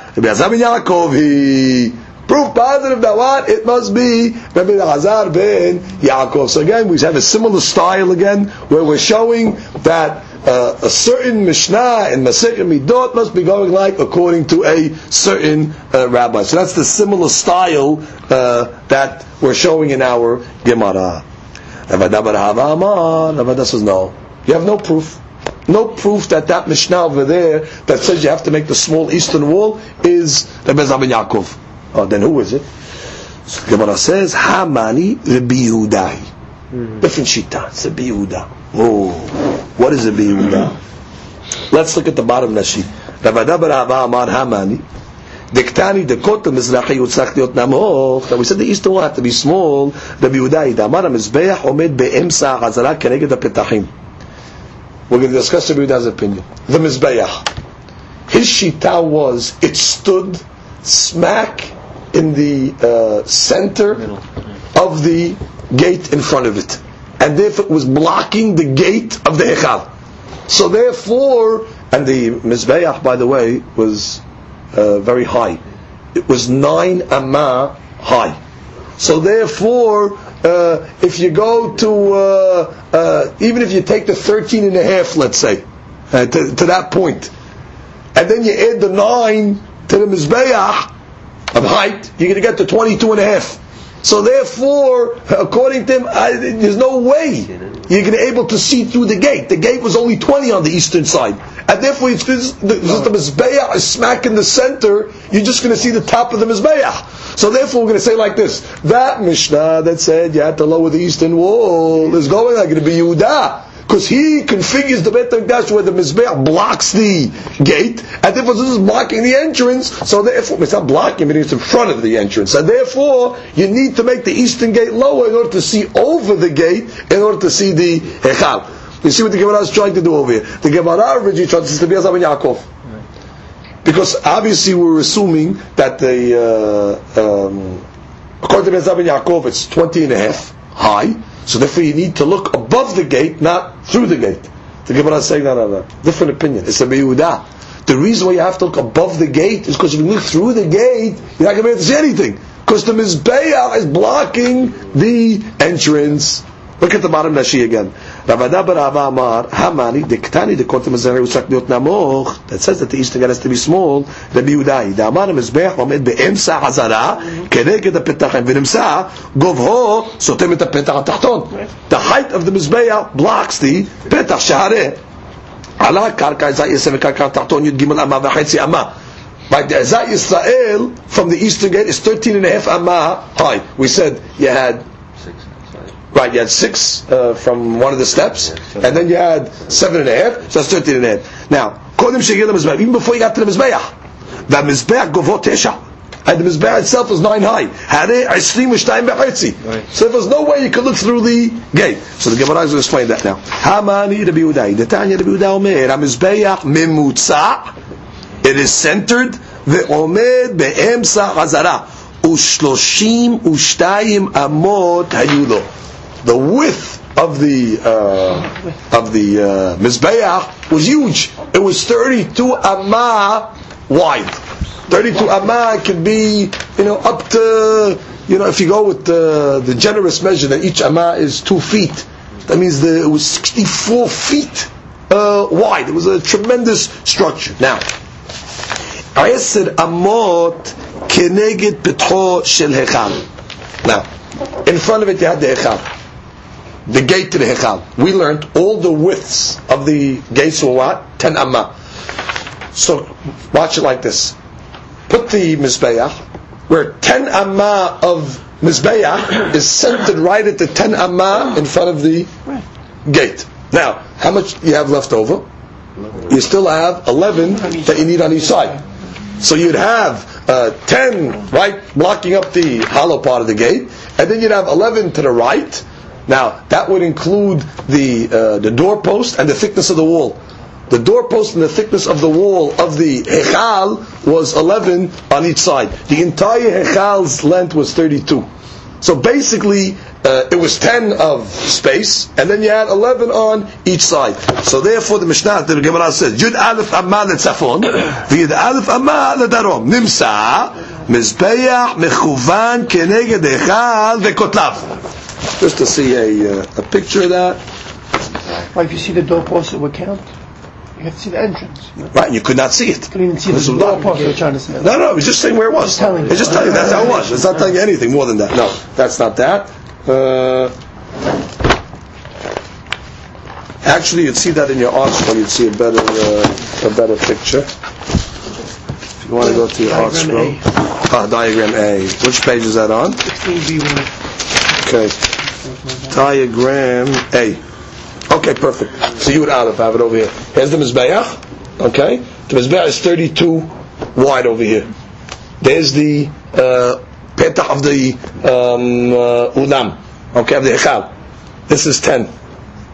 Proof positive that what? It must be Rabbi Hazar ben Yaakov. So again, we have a similar style again, where we're showing that uh, a certain Mishnah in Masechet Midot must be going like according to a certain uh, rabbi. So that's the similar style uh, that we're showing in our Gemara. Rabbi says no. You have no proof. No proof that that Mishnah over there that says you have to make the small eastern wall is Rabbi Zabin Yaakov. Oh, then who is it? So Gemara says, Hamani Rabbi Yehuda. Different shita. It's a Yehuda. Oh, what is a Yehuda? Let's look at the bottom Rashi. Ravada barava amar hamani. Diktani dekot mizrachi yutzach liot namoch. Now we said the eastern one had to be small. Rabbi Yehuda amar mizbeach omed be'emsa hazara keneged petachim. We're going to discuss Rabbi Yehuda's opinion. The mizbeach. His shita was it stood smack in the uh, center of the gate in front of it. And therefore it was blocking the gate of the Echal. So therefore, and the Mizbeach, by the way, was uh, very high. It was nine amma high. So therefore, uh, if you go to, uh, uh even if you take the 13 and a half, let's say, uh, to, to, that point, and then you add the nine to the Mizbeach of height, you're going to get to 22 and a half. So therefore, according to him, I, there's no way you're going to be able to see through the gate. The gate was only 20 on the eastern side. And therefore, it's just the, just the Mizbeah is smack in the center, you're just going to see the top of the Mizbeah. So therefore, we're going to say like this, that Mishnah that said you had to lower the eastern wall is going like to be Yehuda because he configures the Beit HaMikdash where the Mizbeach blocks the gate, and therefore this is blocking the entrance, so therefore, it's not blocking, but it's in front of the entrance, and therefore, you need to make the eastern gate lower in order to see over the gate, in order to see the Hechal. You see what the Gemara is trying to do over here. The Gemara originally tried to say to be Yaakov. Because obviously we're assuming that the, uh, um, according to Bezab Yaakov, it's 20 and a half high, so therefore you need to look above the gate, not through the gate. The Gemara is saying, no, no, no. Different opinion. It's a Yehuda. The reason why you have to look above the gate is because if you look through the gate, you're not going to be able to see anything. Because the Mizbeach is blocking the entrance. Look at the bottom Rashi again. Ravada Barava Amar, Hamani, Diktani, the Kotem Azari, Usak Biot Namoch, that says that the eastern gate has to be small, Rabbi Yudai. The Amar Mizbeach omed be'emsa hazara, keneged הפתח, ונמצא גובהו סותם את הפתח התחתון. The height of the Mizbeach blocks the פתח שהרי עלה קרקע עזי יסף וקרקע התחתון י"ג אמה וחצי אמה. Right, the Ezat Yisrael from the eastern gate is 13 and a half amma high. We said you had Right, you had six uh, from one of the steps, and then you had seven and a half, so that's thirteen and a half. Now, Kodim Shegir Mizbeach, even before you got to the Mizbeach, the Mizbeach Govot Tesha, and the Mizbeach itself was nine high. Had Hare Ashrim Shtayim Be'artzi. So there was no way you could look through the gate. So the Gemara is going to explain that now. Hamani Rabbi Yudai, the Tanya Rabbi Yudai Omer, HaMizbeach Memutza, it is centered, Ve'omed Be'emsa Hazara, Ushloshim Ushtayim Amot Hayulo the width of the uh, of the uh, mizbeach was huge. It was 32 amma wide. 32 amma could be you know up to you know if you go with the, the generous measure that each amma is two feet. That means the, it was 64 feet uh, wide. It was a tremendous structure. Now, Ayasir Amot keneged petho shel hechal. Now, in front of it you had the hechal the gate to the Hechal. We learned all the widths of the gates were what? 10 amma. So, watch it like this. Put the Mizbeach, where 10 amma of Mizbeach is centered right at the 10 amma in front of the gate. Now, how much you have left over? You still have 11 that you need on each side. So you'd have uh, 10 right blocking up the hollow part of the gate, and then you'd have 11 to the right, now, that would include the, uh, the doorpost and the thickness of the wall. The doorpost and the thickness of the wall of the Hechal was 11 on each side. The entire Hechal's length was 32. So basically, uh, it was 10 of space, and then you had 11 on each side. So therefore, the Mishnah, the Gemara says, Yud Aleph Amma Letzafon, V'Yud Aleph Amma Ledarom, Nimsa, Mizbeach Mechuvan Keneged Echal Vekotlav just to see a, uh, a picture of that. Well, if you see the doorpost, it would count. You have to see the entrance. You know? Right, you could not see it. You couldn't even see the doorpost you're trying to say. No, no, it was just saying where it was. It's telling you. It's just telling you that's how it was. It's not telling you anything more than that. No, that's not that. Uh, actually, you'd see that in your ArtScroll. You'd see a better, uh, a better picture. If you want to go to your ArtScroll. Ah, diagram A. Which page is that on? 16B1. Okay diagram A. Okay, perfect. So you would Aleph have it over here. Here's the Mizbeach. Okay? The Mizbeach is 32 wide over here. There's the uh, of the um, uh, ulam. Okay, of the Echal. This is 10.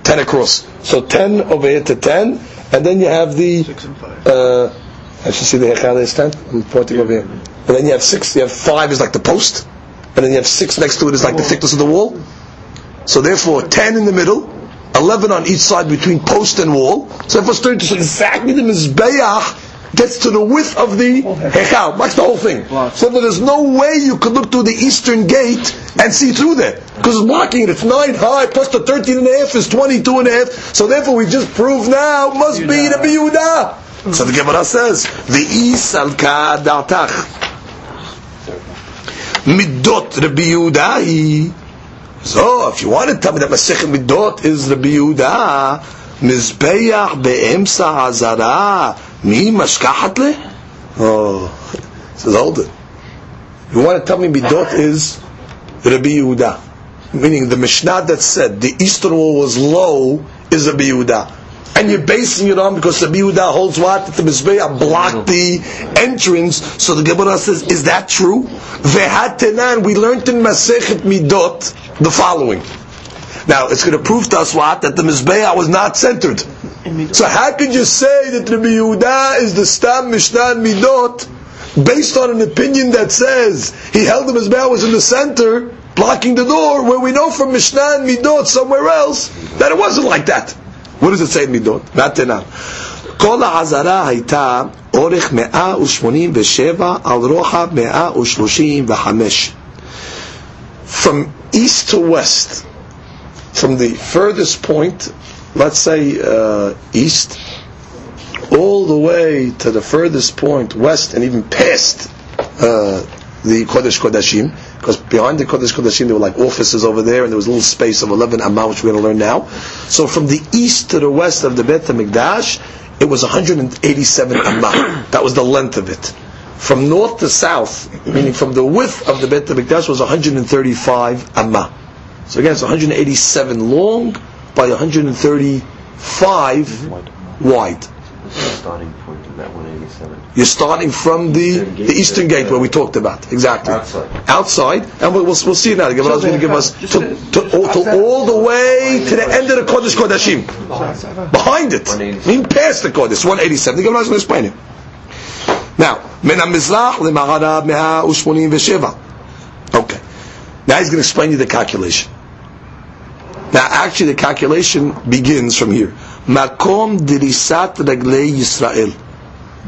10 across. So 10 over here to 10. And then you have the... Six and Uh, I should see the Echal is 10. I'm pointing over here. And then you have 6. You have 5 is like the post. And then you have 6 next to it is like the oh. thickness of the wall. So therefore, 10 in the middle, 11 on each side between post and wall. So if it's 30, so exactly the Mizbeach gets to the width of the oh, Hechal. That's the whole thing. So there's no way you could look through the eastern gate and see through there. Because it's blocking it. It's 9 high, plus the 13 and a half is 22 and a half. So therefore we just prove now, must be the Yehuda. So the Gemara says, the Isal Ka'adatach. Midot Rabbi Yehuda so, if you want to tell me that Masechet Midot is Rabbi Yehuda, Mizbeach be'emsa hazara, mi mashkahat le? Oh, says, hold it. You want to tell me Midot is Rabbi Yehuda? Meaning the Mishnah that said the eastern wall was low is Rabbi Yehuda. And you're basing it on because Rabbi Yehuda holds what? That the Mizbeach blocked the entrance. So the Gemara says, is that true? Ve'hat we learned in Masechet Midot, the following. Now, it's going to prove to us what? That the Mizbeah was not centered. So how could you say that Rabbi Yehuda is the Stam Mishnah Midot based on an opinion that says he held the Mizbeah was in the center, blocking the door, where we know from Mishnah and Midot somewhere else that it wasn't like that. What does it say in Midot? Matena. כל העזרה הייתה אורך 187 על רוחב 135. From east to west, from the furthest point, let's say uh, east, all the way to the furthest point west and even past uh, the Kodesh Kodashim, because behind the Kodesh Kodashim there were like offices over there and there was a little space of 11 Amma which we're going to learn now. So from the east to the west of the Beit HaMikdash, it was 187 Amma. That was the length of it. From north to south, meaning from the width of the Beit HaMikdash was 135 Amma. So again, it's 187 long by 135 wide. starting point of that 187. You're starting from the, the eastern gate where we talked about. Exactly. Outside. Outside, and we'll, we'll, we'll see it now. The Gemara is going to give us to, to, all- to all the way to the end of the Kodesh Kodashim. Behind it. I mean, past the Kodesh. 187. The Gemara is going to explain it. Now, من המזרח למערב 187. Okay. Now he's going to explain you the calculation. Now, actually, the calculation begins from here. Makom dirisat reglei Yisrael.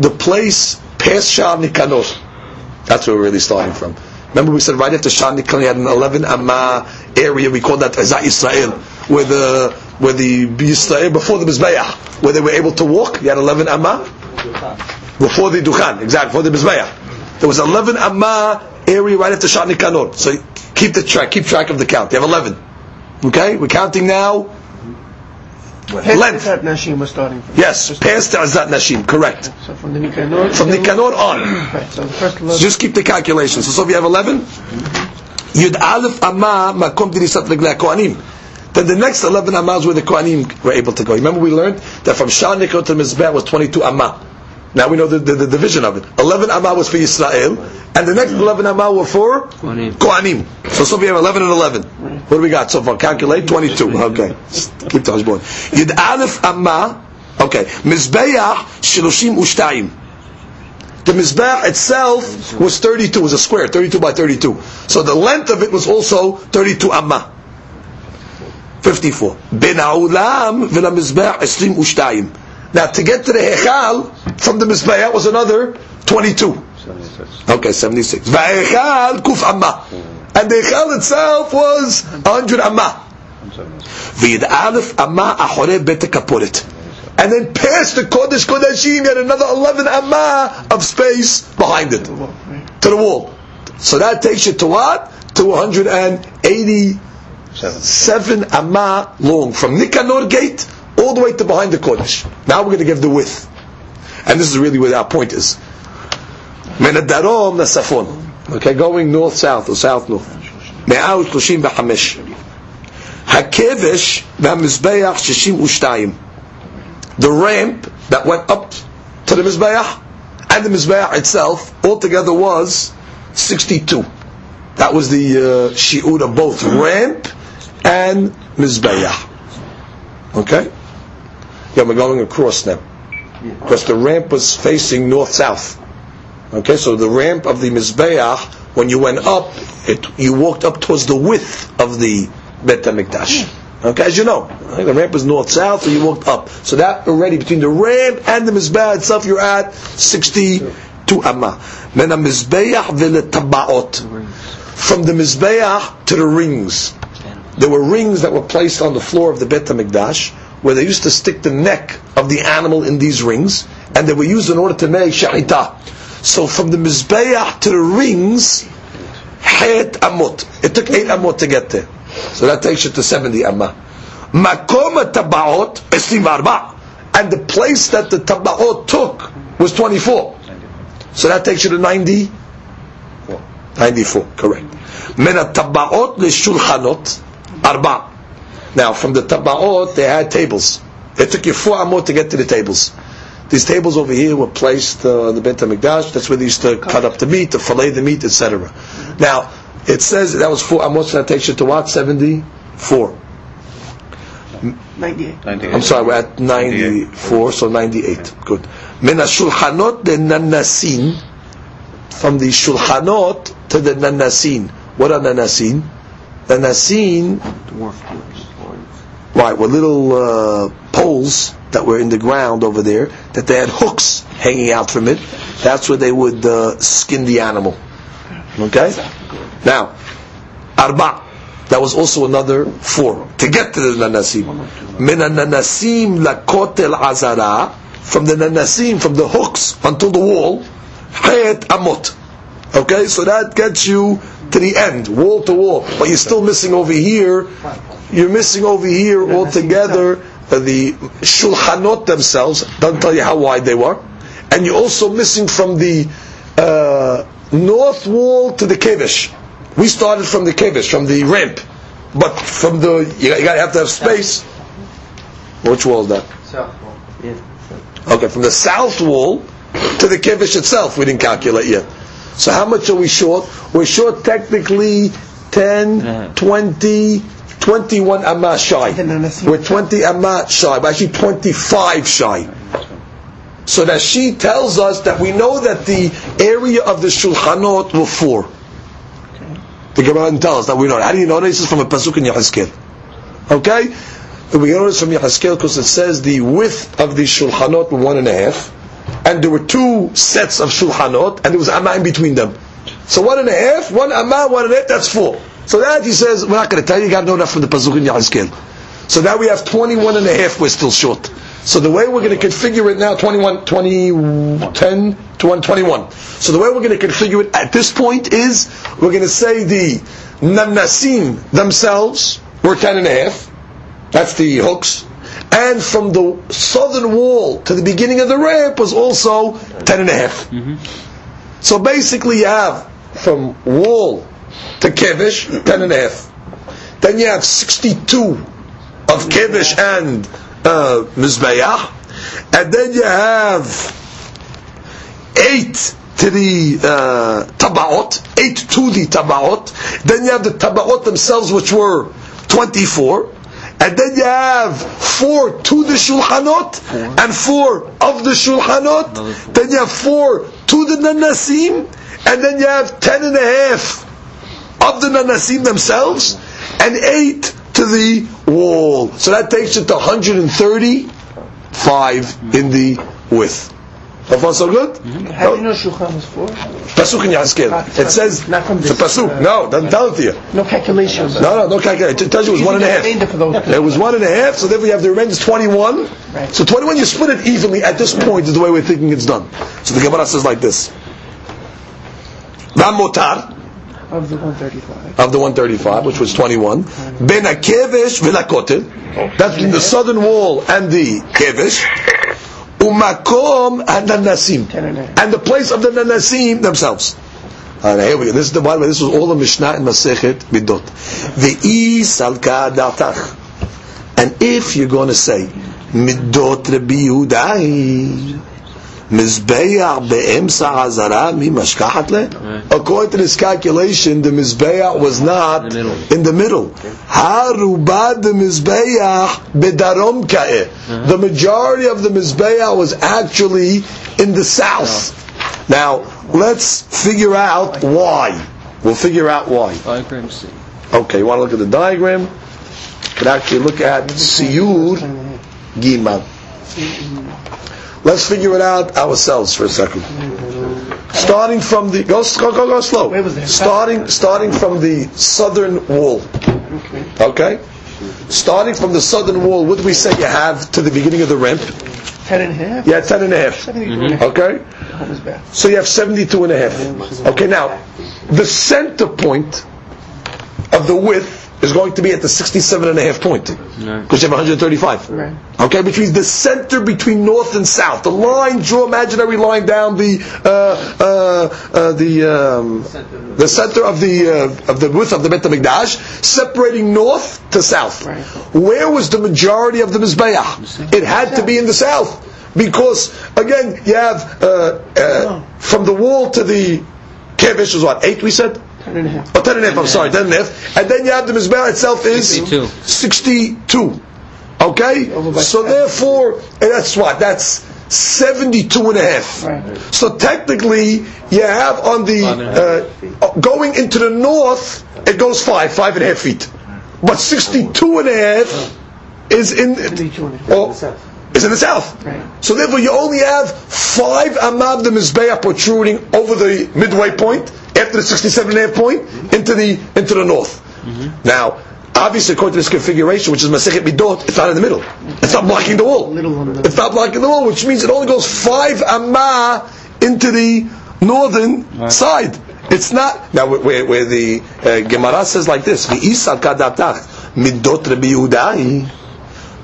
The place past Shah Nikanor. That's where we're really starting from. Remember we said right after Shah Nikanor, you had an 11 Amma area, we called that Ezat Yisrael, where the, where the Yisrael, before the Mizbeah, where they were able to walk, you had 11 Amma. Before the Dukhan, exactly, before the Mizbeah. There was 11 Amma area right after Shah Nikanor. So keep the track, keep track of the count. You have 11. Okay, we're counting now. Length. That Nashim was starting from. Yes, past the Azat Nashim, correct. So from the Nikanor. From Nikanor on. Right, so the first So just keep the calculations. So, so if you have 11, Yud Aleph Amma Makom Dirisat Reglei Kohanim. Then the next 11 Ammas where the Kohanim were able to go. Remember we learned that from Shah Nikot to Mizbeh was 22 Amma. Now we know the, the, the division of it. 11 Amma was for Israel, and the next 11 Amma were for Kohanim. So so we have 11 and 11. What do we got so far? Calculate 22. Okay. Keep the hashbon. Yud Aleph Amma. Okay. Mizbeach Shiloshim Ushtaim. The Mizbeach itself was 32, was a square, 32 by 32. So the length of it was also 32 Amma. 54. Ben Ha'ulam v'la Mizbeach 22. Now to get to the Hechal, from the Mizbeach was another 22. 76. Okay, 76. Va'echal kuf amma. And the Echal itself was 100 amma. V'yid alef amma achore bet kaporet. And then past the Kodesh Kodashim, you had another 11 amma of space behind it. To the wall. So that takes you to what? To 187 amma long. From Nikanor gate all the way to behind the Kodesh. Now we're going to give the width. And this is really where our point is. Okay, going north south or south north. מאה ושלושים וחמש. The ramp that went up to the Mizbeach and the Mizbeach itself altogether was 62. That was the uh, of both ramp and Mizbeach. Okay? Yeah, we're going across now because the ramp was facing north south Okay, so the ramp of the Mizbeach, when you went up, it, you walked up towards the width of the Bet HaMikdash. Okay, as you know, the ramp is north-south, so you walked up. So that already, between the ramp and the Mizbeach itself, you're at 62 Amma. Then a Mizbeach. From the Mizbeach to the rings. There were rings that were placed on the floor of the Bet HaMikdash, where they used to stick the neck of the animal in these rings, and they were used in order to make sha'ita. So from the Mizbeach to the rings, Het Amot. It took eight Amot to get there. So that takes you to 70 Amma. Makom Tabaot, 24. And the place that the Tabaot took was 24. So that takes you to 90? 94, correct. من التبعات للشلخانات أربعة. Now from the tabaot they had tables. It took you four amot to get to the tables. These tables over here were placed uh, on the Beit HaMikdash. That's where they used to cut up the meat, to fillet the meat, etc. Now, it says that was four amot, so that takes you to what? 74. 98. I'm sorry, we're at 94, so 98. Good. Min shulchanot de nanasin, from the shulchanot to the nanasin. What are nanasin? Nanasin, Dwarf doors. Right, were little uh, holes that were in the ground over there, that they had hooks hanging out from it. That's where they would uh, skin the animal. Okay? Now, arba. That was also another four. To get to the nanasim. Min nanasim lakotel azara. From the nanasim, from the hooks until the wall, hayat amot. Okay, so that gets you to the end, wall to wall. But you're still missing over here. You're missing over here altogether uh, the shulchanot themselves. Don't tell you how wide they were. And you're also missing from the uh, north wall to the kevish. We started from the kevish, from the ramp. But from the, you, you gotta have to have space. Which wall is that? South wall. Yeah. Okay, from the south wall to the kevish itself, we didn't calculate yet. So how much are we short? We're short technically 10, 20, 21 amma shy. We're 20 amma shy, but actually 25 shy. So that she tells us that we know that the area of the shulchanot were four. The Gemara didn't tell us that we know. How do you know this? is from a pasuk in Yehezkel. Okay? We know this from Yehezkel because it says the width of the shulchanot were one and a half, and there were two sets of shulchanot, and there was amma in between them. So one and a half, one amma, one and a half, that's four. So that he says, we're not going to tell you, you got to know that from the pasuk in Yehezkel. So now we have 21 and a half, we're still short. So the way we're going to configure it now, 21, 20, 10 to 121. So the way we're going to configure it at this point is, we're going to say the nanasim themselves were 10 and a half. That's the hooks. And from the southern wall to the beginning of the ramp was also 10 and a half. Mm-hmm. So basically you have from wall to kevish, 10 and a half. Then you have 62 of kevish and uh, mizbeach. And then you have 8 to the uh, tabaot, 8 to the tabaot. Then you have the tabaot themselves which were 24. And then you have four to the shulchanot and four of the shulchanot. Then you have four to the nanasim, and then you have ten and a half of the nanasim themselves, and eight to the wall. So that takes it to 135 in the width. So far, so good? Mm-hmm. How do you know Shulchan was four? Pasuk in Yehezkel. Ah, it says, Not from it's a this. pasuk. Uh, no, doesn't tell it to you. No calculations. No, no, no calculation. It tells you it was one and a half. It was one and a half, so therefore you have the remainder is 21. Right. So 21, you split it evenly at this point is the way we're thinking it's done. So the Gemara says like this. Ramotar Of the 135. of the 135, which was 21. Ben a kevish v'lakotel. That's between the southern wall and the kevish. Umakom and nanasim. Ten and. And the place of the nanasim themselves. Alright, here we go. This is the by the way, this was all the Mishnah in Masechet Midot. Ve'i salka datach. And if you're going to say Midot Rabbi Yehudai Mizbeach be'emsa hazara mi mashkachat le? According to this calculation, the Mizbeach was not In the middle. the. Harubad the Mizbeach bedarom ka'eh. The majority of the Mizbeach was actually in the south. Now, let's figure out why. We'll figure out why. Diagram C. Okay, you want to look at the diagram? You can actually look at Siyur Gimel. Let's figure it out ourselves for a second. Starting from the go go go, go slow. Where was that? Starting starting from the southern wall. Okay. Starting from the southern wall. What do we say you have to the beginning of the ramp? Ten and a half? Yeah, ten and a half. 72 and a half. Okay, That was bad. so you have 72 and a half. Okay, now the center point of the width is going to be at the 67 and a half point because you have 135. Right. Okay, which means the center between north and south. The line, draw imaginary line down the uh, uh, uh, the um, the center of the uh, of the width of the Bet Hamikdash, separating north to south. Right. Where was the majority of the mizbeach? It had to be in the south because again you have uh, uh, from the wall to the kevish was what eight we said. Ten and a half. Oh, 10 and a half, I'm sorry, 10 and. And then you have the Mizbeach itself is 62. 62. Okay? So therefore, and that's what? That's 72 and a half. Right. So technically, you have on the, uh, going into the north, it goes five, five and a half feet. But 62 and a half is in, each one. oh, is in the south. Right. So therefore, you only have five amab the mizbeach protruding over the midway point after the 67 and a half point into the into the north. Now, obviously, according to this configuration, which is Masechet Midot, it's not in the middle. It's not blocking the wall. It's not blocking the wall, which means it only goes five amma into the northern side. It's not now where, where, where the uh, Gemara says like this: "V'isal kadatach midot Rabbi Yehuda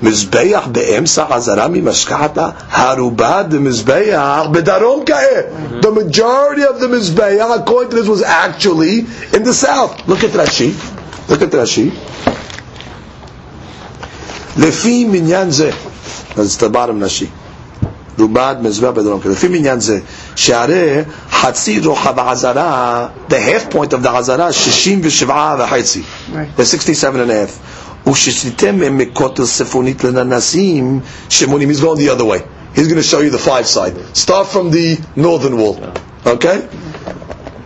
מזבח באמצע חזרה ממשכחתה, הרובה דמזבח בדרום כעת. The majority of the מזבח, according to this, was actually in the south. Look at Rashi. Look at Rashi. לפי מניין זה, אז את הבארם נשי. רובד מזבח בדרום כעת. לפי מניין זה, שהרי חצי רוחב העזרה, the half point of the עזרה, 67 וחצי. Right. The 67 and a half. Ushishnitem mekotel sefonit lenanasim shemonim. He's going the other way. He's going to show you the five side. Start from the northern wall. Okay?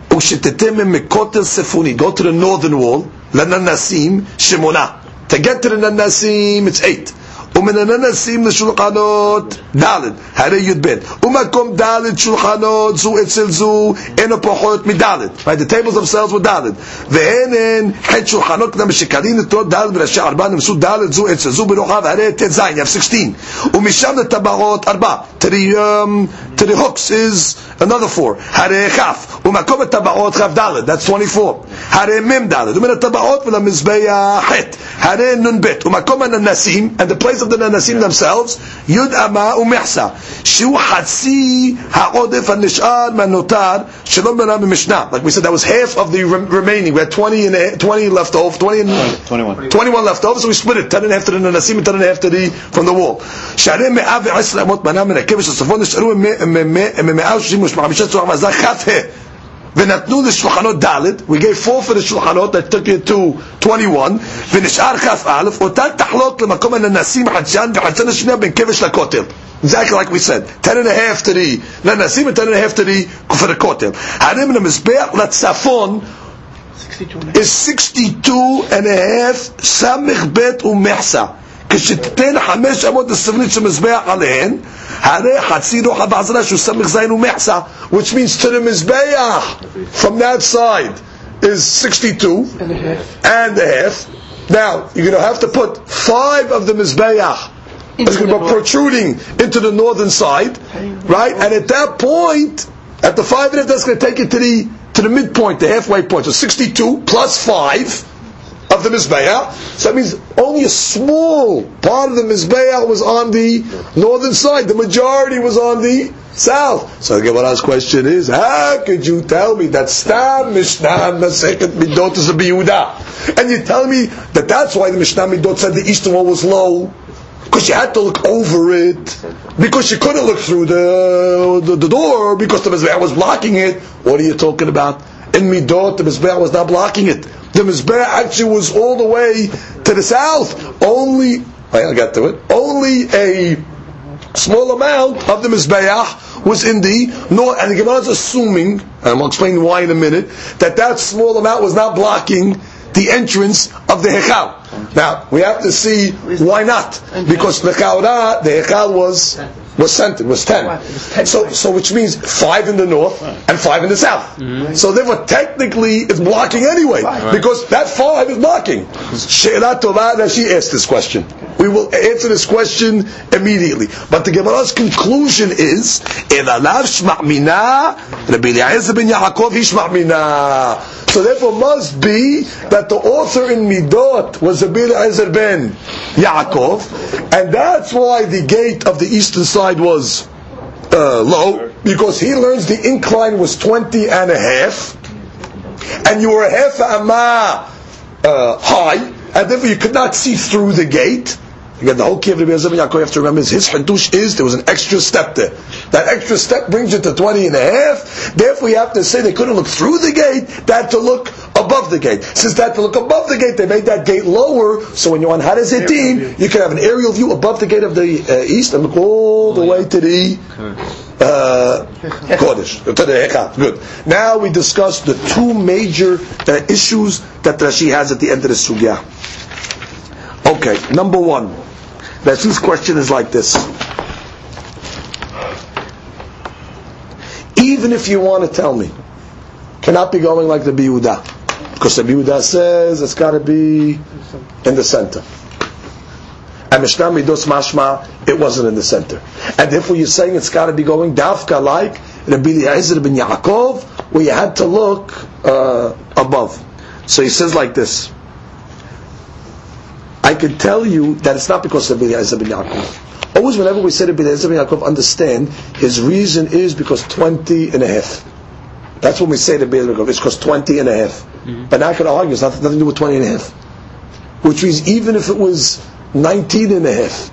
Ushitetem mekotel sefonit. Go to the northern wall. Lenanasim shemona. To get to the nanasim, it's eight. ומן הננסים לשולחנות ד', הרי י"ב. ומקום ד' שולחנות זו אצל זו אינו פחות מד'. Right, the tables themselves were ד'. והן הן חטא שולחנות כנם שקלים נתונות ד' וראשי ארבע נמסו ד' זו אצל זו ברוחב הרי ט"ז, you have 16. ומשם לטבעות ארבע. To the, um, to the hooks is another four. הרי כ'. ומקום הטבעות כ' ד', that's 24. הרי מ' ד'. ומן הטבעות ולמזבח ח'. הרי נ"ב. ומקום הננסים, and the place of the ננסים themselves, י' אמה ומחסה. שהוא חצי העודף הנשאר מהנותר שלא בנה במשנה. Like we said, that was half of the rem- remaining. We had 20, and a, 20 left over, 20 and 21. 21 left over, so we split it, 10 and a half to the ננסים and 10 and a half to the, from the wall. שהרי 110 אמות מנה מן הכבש הצפון נשארו מ-135 צורה מזל כ"ה. ונתנו לשולחנות ד', we gave four for the שולחנות, that took it to 21, ונשאר כ"א, אותן תחלוק למקום הננסים חדשן, וחדשן השנייה בין כבש לכותל. Exactly like we said, 10 and a half to the ננסים and 10 and a half to the, for the כותל. הרי מן המזבח לצפון 62. is 62 and a half סמך ב' ומחסה. כשתיתן חמש אמות הסבנית של מזבח עליהן, הרי חצי רוחב העזרה שהוא סמך זין ומחסה, which means to the מזבח from that side is 62 And a half. and a half. Now, you're going to have to put five of the mizbeach it's going to be protruding into the northern side, right? And at that point, at the five and a half, that's going to take it to the to the midpoint, the halfway point. So 62 plus five of the Mizbeah. So that means only a small part of the Mizbeah was on the northern side. The majority was on the south. So the Gemara's question is, how could you tell me that Stam Mishnah Masechet Midot is a Biyuda? And you tell me that that's why the Mishnah Midot said the eastern wall was low? Because you had to look over it. Because you couldn't look through the, the, the door because the Mizbeah was blocking it. What are you talking about? In Midot, the Mizbeah was not blocking it. The Mizbeach actually was all the way to the south. Only, I'll get to it. Only a small amount of the Mizbeach was in the north. And the Gemara is assuming, and I'll explain why in a minute, that that small amount was not blocking the entrance of the Hechal. Now, we have to see why not. Because the Chaura, the Hechal was was centered, was ten. Right, it was 10, So, right. so which means five in the north and five in the south. Mm-hmm. So therefore, technically, it's blocking anyway because that five is blocking. She'elat Tova, that she asked this question. We will answer this question immediately. But the Gemara's conclusion is, "Elalav shma' mina, Rabbi Eliezer ben Yaakov Ishmamina. So therefore, must be that the author in Midot was Rabbi Eliezer ben Yaakov, and that's why the gate of the eastern side was uh, low because he learns the incline was 20 and a half and you were half a amma uh, high and therefore you could not see through the gate Again, the whole key of Rabbi ben Yaakov, you have to remember, is his hadush is there was an extra step there. That extra step brings you to 20 and a half. Therefore, you have to say they couldn't look through the gate, they had to look above the gate. Since they had to look above the gate, they made that gate lower, so when you're on Har HaZeitim, you can have an aerial view above the gate of the uh, east and look all the way to the uh, Kodesh, to the Hechal. Good. Now we discuss the two major uh, issues that Rashi has at the end of the Sugya. Okay, number one. Rashi's question is like this. Even if you want to tell me, cannot be going like the Biyuda. Because the Biyuda says it's got to be in the center. And Mishnah Midos Mashma, it wasn't in the center. And therefore you're saying it's got to be going dafka like Rabbi Eliezer ben Yaakov, where you had to look uh, above. So he says like this. I could tell you that it's not because of Rabbi Eliezer ben Yaakov. Always whenever we say Rabbi Eliezer ben Yaakov, understand his reason is because 20 and a half. That's when we say Rabbi Eliezer ben Yaakov, it's because 20 and a half. Mm-hmm. But now I could argue it's nothing, nothing to do with 20 and a half. Which means even if it was 19 and a half,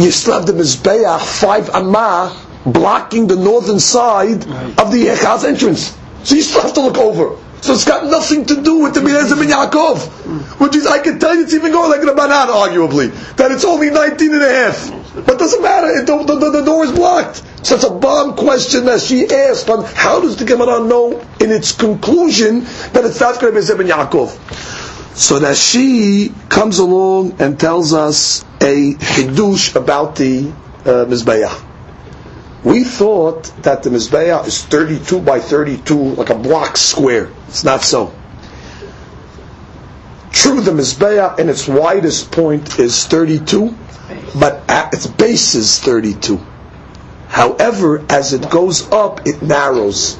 you still have the Mizbeach, five Amma, blocking the northern side of the Yechaz entrance. So you still have to look over. So it's got nothing to do with the Minezah ben Yaakov. Which is, I can tell you it's even going like a banan, arguably. That it's only 19 and a half. But it doesn't matter, it, the, the, the door is blocked. It's a bomb question that she asked on how does the Gemara know in its conclusion that it's not going to be ben Yaakov. So that she comes along and tells us a hidush about the uh, Mizbeach. We thought that the Mizbeach is 32 by 32, like a block square. It's not so. True, the Mizbeach in its widest point is 32, but at its base is 32. However, as it goes up, it narrows.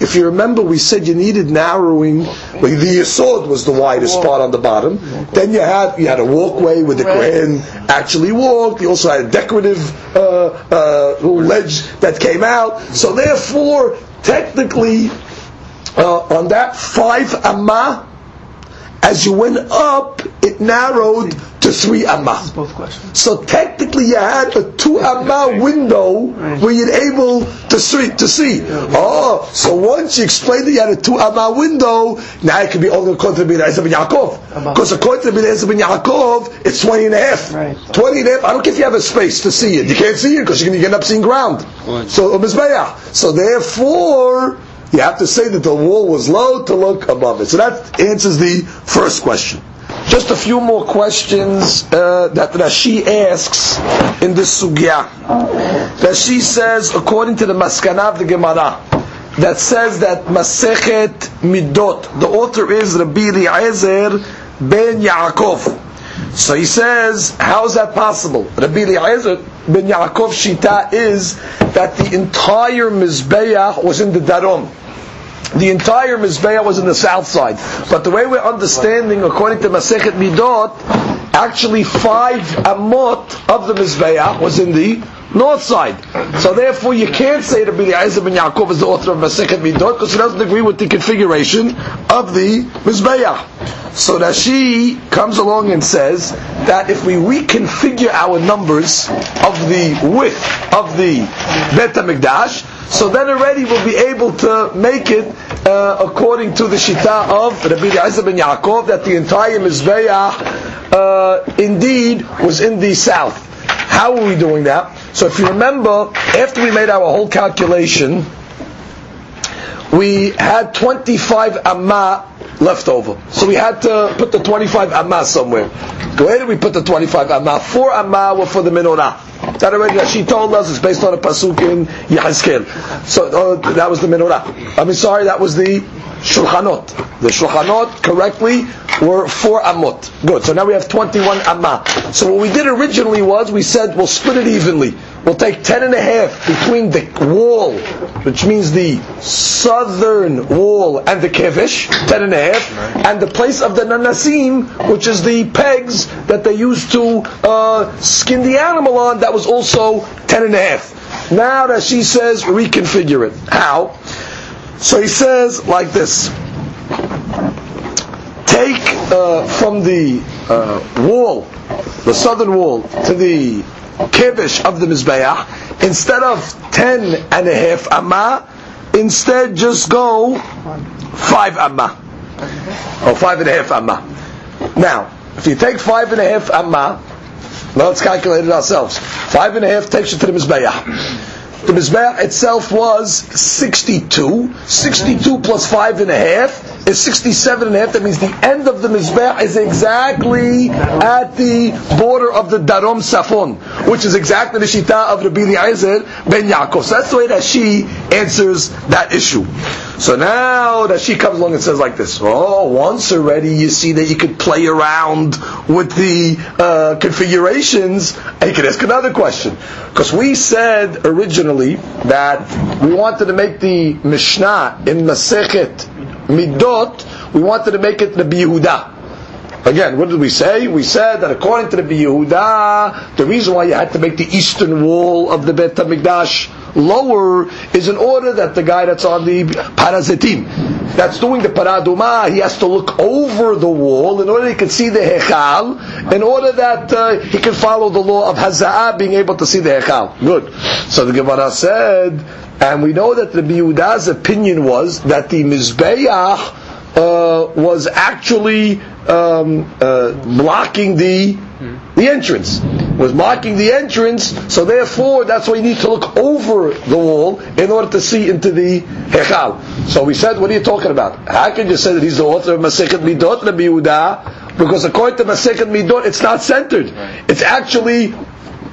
If you remember, we said you needed narrowing. Well, the Yisod was the widest part on the bottom. Then you had you had a walkway where the Kohen actually walked. You also had a decorative uh, uh, ledge that came out. So therefore, technically, uh, on that five amma, as you went up, it narrowed to three amma. Both questions. So technically, you had a two amma window where you're able to see. To see. Oh, so once you explained that you had a two amma window, now it could be only according to Ben Ezra ben Yaakov. Because according to Ben Ezra ben Yaakov, it's 20 and a half. Right. 20 and a half. I don't care if you have a space to see it. You can't see it because you're going to end up seeing ground. So, umm Mizbeach. So therefore, you have to say that the wall was low to look above it. So that answers the first question. Just a few more questions uh, that Rashi asks in this sugya. Rashi says, according to the Maskana of the Gemara, that says that Masechet Midot, the author is Rabbi Eliezer ben Yaakov. So he says, how is that possible? Rabbi Eliezer ben Yaakov Shita is that the entire Mizbeach was in the Darom. The entire Mizbeach was in the south side. But the way we're understanding, according to Masechet Midot, actually five amot of the Mizbeach was in the north side. So therefore you can't say that Rabbi Eliezer ben Yaakov is the author of Masechet Midot because he doesn't agree with the configuration of the Mizbeach. So Rashi comes along and says that if we reconfigure our numbers of the width of the Bet HaMikdash, so then already we'll be able to make it uh, according to the Shita of Rabbi Eliezer ben Yaakov that the entire Mizbeach uh, indeed was in the south. How are we doing that? So if you remember, after we made our whole calculation, we had 25 amma left over. So we had to put the 25 amma somewhere. Where did we put the 25 amma? Four amma were for the menorah. That already, she told us, it's based on a pasuk in Yehezkel. So uh, that was the menorah. I mean, sorry, that was the shulchanot. The shulchanot correctly were four amot. Good. So now we have 21 amma. So what we did originally was we said we'll split it evenly. We'll take ten and a half between the wall, which means the southern wall, and the kevish, ten and a half, and the place of the nanasim, which is the pegs that they used to uh, skin the animal on, that was also ten and a half. Now that she says reconfigure it. How? So he says like this. Take uh, from the uh, wall, the southern wall, to the kevish of the Mizbeach, instead of ten and a half amma, instead just go five amma. Or five and a half amma. Now, if you take five and a half amma, let's calculate it ourselves. Five and a half takes you to the Mizbeach. The Mizbeach itself was 62. 62 plus five and a half is 67 and a half. That means the end of the Mizbeach is exactly at the border of the Darom Safon, which is exactly the Shita of Rabbi Eliezer ben Yaakov. So that's the way that she answers that issue. So now that she comes along and says like this, oh, once already you see that you could play around with the uh, configurations, and you can ask another question. Because we said originally that we wanted to make the Mishnah in Masechet Midot, we wanted to make it the Yehuda. Again, what did we say? We said that according to the Yehuda, the reason why you had to make the eastern wall of the Bet HaMikdash lower is in order that the guy that's on the Har HaZeitim, that's doing the Parah Adumah, he has to look over the wall in order he can see the Hechal, in order that uh, he can follow the law of Haza'ah, being able to see the Hechal. Good. So the Gemara said, and we know that the Yehuda's opinion was that the Mizbeach uh, was actually um, uh, blocking the the entrance. Was blocking the entrance so therefore that's why you need to look over the wall in order to see into the hechal. So we said what are you talking about? How can you say that he's the author of Masechet Midot Rabbi Yehuda? Because according to Masechet Midot it's not centered. It's actually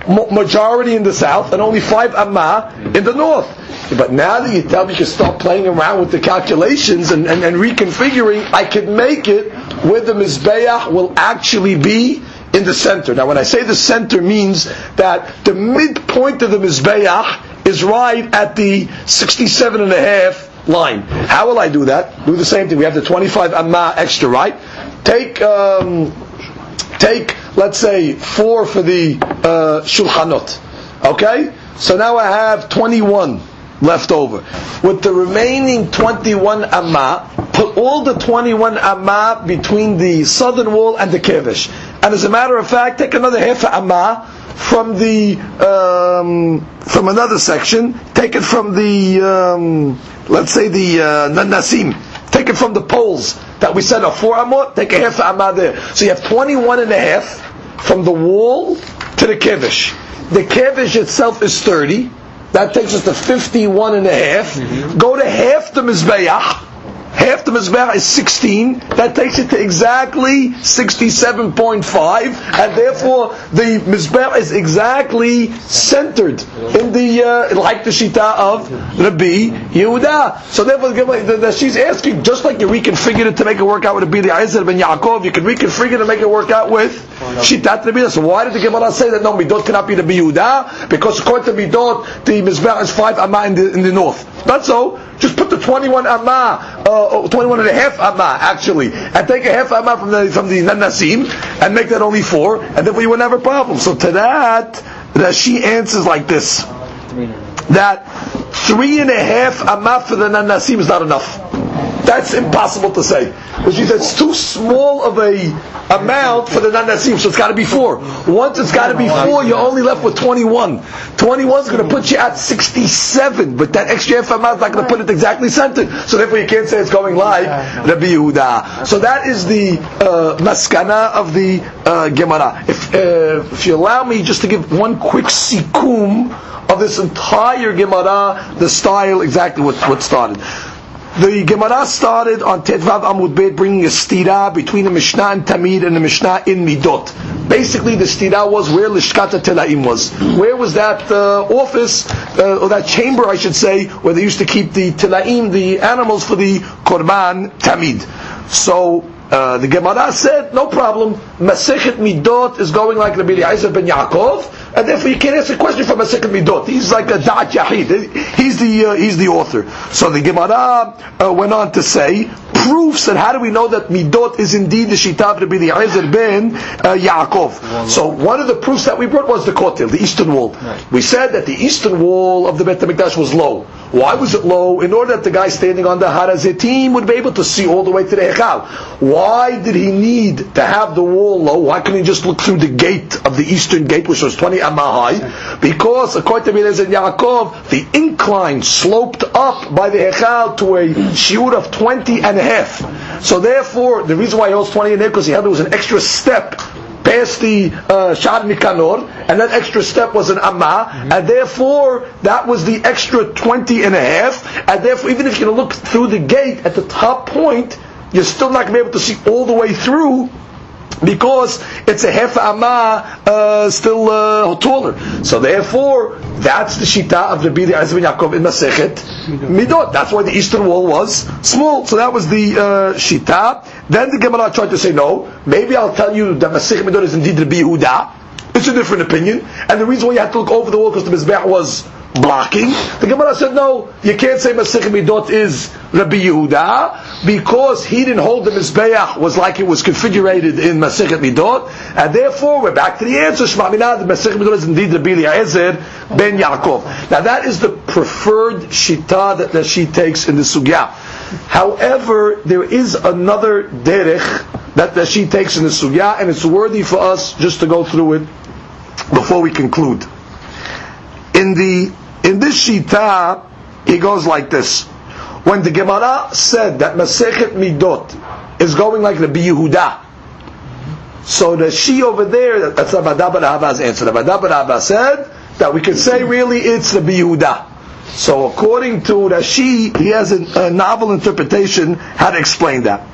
majority in the south and only five amma in the north but now that you tell me you can start playing around with the calculations and, and, and reconfiguring, I could make it where the Mizbeach will actually be in the center. Now when I say the center means that the midpoint of the Mizbeach is right at the 67 and a half line. How will I do that? Do the same thing. We have the 25 amma extra, right? Take, um, take, let's say, four for the uh, shulchanot. Okay? So now I have 21 left over. With the remaining 21 amma, put all the 21 amma between the southern wall and the kevish. And as a matter of fact, take another half amma from the um, from another section. Take it from the um, let's say the uh, nasim. Take it from the poles that we said are four amot. Take a half amma there. So you have 21 and a half from the wall to the kevish. The kevish itself is 30. That takes us to 51 and a half. Mm-hmm. Go to half the Mizbeach. Half the Mizbeach is 16. That takes it to exactly 67.5. And therefore, the Mizbeach is exactly centered in the, uh, like the Shita of Rabbi Yehuda. So therefore, the- the- she's asking, just like you reconfigured it to make it work out with Rabbi Eliezer ben Yaakov, you can reconfigure it to make it work out with Shitat Rabbi Yehuda. So why did the Gemara say that no, Midot cannot be the Yehuda? Because according to Midot, the Mizbeach is five Amma in the, in the north. Not so. Just put the 21 Amma, uh, 21 and a half Amma, actually, and take a half Amma from the, from the Nasim, and make that only four, and then we wouldn't have a problem. So to that, that she answers like this. That three and a half Amma for the Nasim is not enough. That's impossible to say. Because it's too small of a amount for the nanasim, so it's got to be four. Once it's got to be four, you're only left with 21. 21 is going to put you at 67, but that extra half amount is not going to put it exactly centered. So therefore you can't say it's going like Rabbi Yehuda. So that is the uh, maskana of the uh, Gemara. If, uh, if you allow me just to give one quick sikum of this entire Gemara, the style, exactly what, what started. The Gemara started on Tet Vav Amud Bet, bringing a stira between the Mishnah and Tamid and the Mishnah in Midot. Basically, the stira was where Lishkat HaTelaim was. Where was that uh, office, uh, or that chamber, I should say, where they used to keep the Telaim, the animals for the Korban Tamid. So, uh, the Gemara said, no problem, Masechet Midot is going like Rabbi Eliezer ben Yaakov, and therefore you can't ask a question from a second Midot. He's like a Da'at Yahid. He's the, uh, he's the author. So the Gemara uh, went on to say, proofs and how do we know that Midot is indeed the Shita of Rabbi Eliezer ben uh, Yaakov. So one of the proofs that we brought was the Kotel, the eastern wall. We said that the eastern wall of the Bet HaMikdash was low. Why was it low? In order that the guy standing on the Har HaZeitim would be able to see all the way to the Echal. Why did he need to have the wall low? Why couldn't he just look through the gate of the eastern gate, which was 20 amma high? Because according to Eliezer ben Yaakov, the incline sloped up by the Echal to a shiur of 20 and a half. So therefore, the reason why he holds 20 and a half, because he had there was an extra step past the uh, Sha'ar Nikanor, and that extra step was an Amma, and therefore that was the extra 20 and a half, and therefore even if you're going to look through the gate at the top point, you're still not going to be able to see all the way through because it's a half amma uh, still uh, taller. So therefore, that's the shita of Rabbi Eliezer ben Yaakov in Masechet Midot. That's why the eastern wall was small. So that was the uh, shita. Then the Gemara tried to say no. Maybe I'll tell you that Masechet Midot is indeed Rabbi Yehuda. It's a different opinion, and the reason why you had to look over the wall because the mizbeach was blocking. The Gemara said, no, you can't say Masech Midot is Rabbi Yehuda because he didn't hold the Mizbeach was like it was configured in Masech Midot, and therefore we're back to the answer. Shema the Masech Midot is indeed Rabbi Eliezer ben Yaakov. Now that is the preferred shita that, that she takes in the sugya. However, there is another derech that, that she takes in the sugya, and it's worthy for us just to go through it before we conclude. In the in this shita, he goes like this. When the Gemara said that Masechet Midot is going like the Yehuda, so the she over there, that's Rav Ada bar Ahava's answer. Rav Ada bar Ahava said that we can say really it's the Yehuda. So according to Rashi, he has a, a, novel interpretation how to explain that.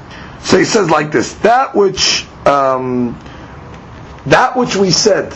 So he says like this: that which um, that which we said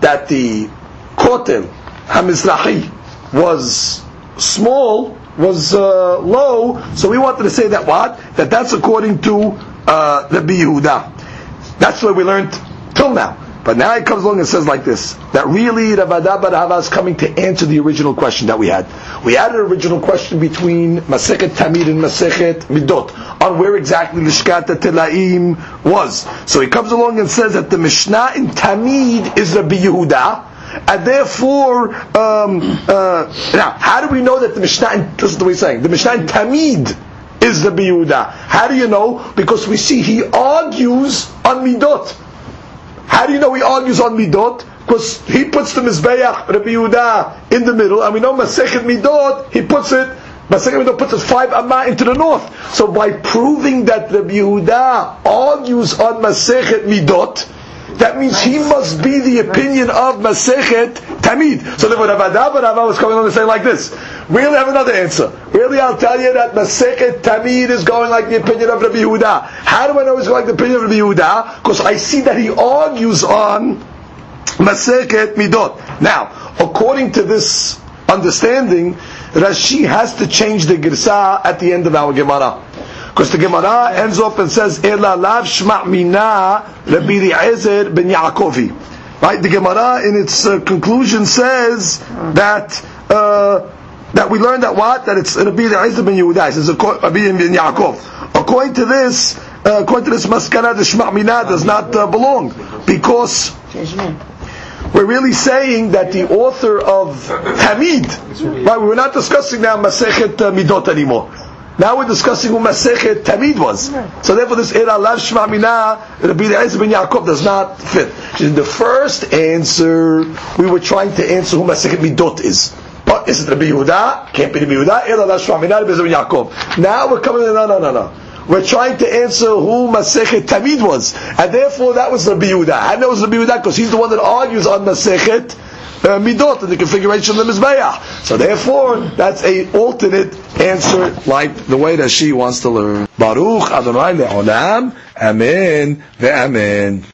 that the kotel Hamizrahi was small, was uh, low, so we wanted to say that what? That that's according to uh, the Yehuda. That's what we learned till now. But now it comes along and says like this, that really Rav Ada bar Ahava is coming to answer the original question that we had. We had an original question between Masechet Tamid and Masechet Midot on where exactly Lishkat HaTelaim was. So he comes along and says that the Mishnah in Tamid is Rabbi Yehuda, and therefore, um, uh, now, how do we know that the Mishnah, is the way he's saying, the Mishnah in Tamid is the Yehuda. How do you know? Because we see he argues on Midot. How do you know he argues on Midot? Because he puts the Mizbeach, Rabbi Yehuda, in the middle, and we know Masechet Midot, he puts it Masechet Midot puts it five amma into the north. So by proving that Rabbi Yehuda argues on Masechet Midot, that means he must be the opinion of Masechet Tamid. So therefore, Ravada Rava was coming on to say like this. Really have another answer. Really, I'll tell you that Masechet Tamid is going like the opinion of Rabbi Yehuda. How do I know he's going like the opinion of Rabbi Yehuda? Because I see that he argues on Masechet Midot. Now, according to this understanding, Rashi has to change the Girsa at the end of our Gemara. Because the Gemara ends up and says, Ela lav shma' mina Rabbi Eliezer ben Yaakovi. Right? The Gemara in its uh, conclusion says that uh, that we learned that what? That it's Rabbi Eliezer ben Yehuda. It says Rabbi ben Yaakov. According to this, uh, according to this maskana, the shma' mina does not uh, belong because we're really saying that the author of Tamid, right? We're not discussing now Masechet uh, Midot anymore. Now we're discussing who Masechet Tamid was. So therefore this Era Lav Shema Mina, Rabbi Eliezer ben Yaakov does not fit. In the first answer, we were trying to answer who Masechet Midot is. But is it Rabbi Yehuda? Can't be Rabbi Yehuda. Era Lav Shema Mina, Rabbi Eliezer ben Yaakov. Now we're coming in, no, no, no, no. We're trying to answer who Masechet Tamid was. And therefore that was Rabbi Yehuda. I know it was Rabbi Yehuda because he's the one that argues on Masechet uh, midot in the configuration of the mizbeach. So therefore, that's a alternate answer, like the way that she wants to learn. Baruch Adonai le'olam, Amen ve'amen.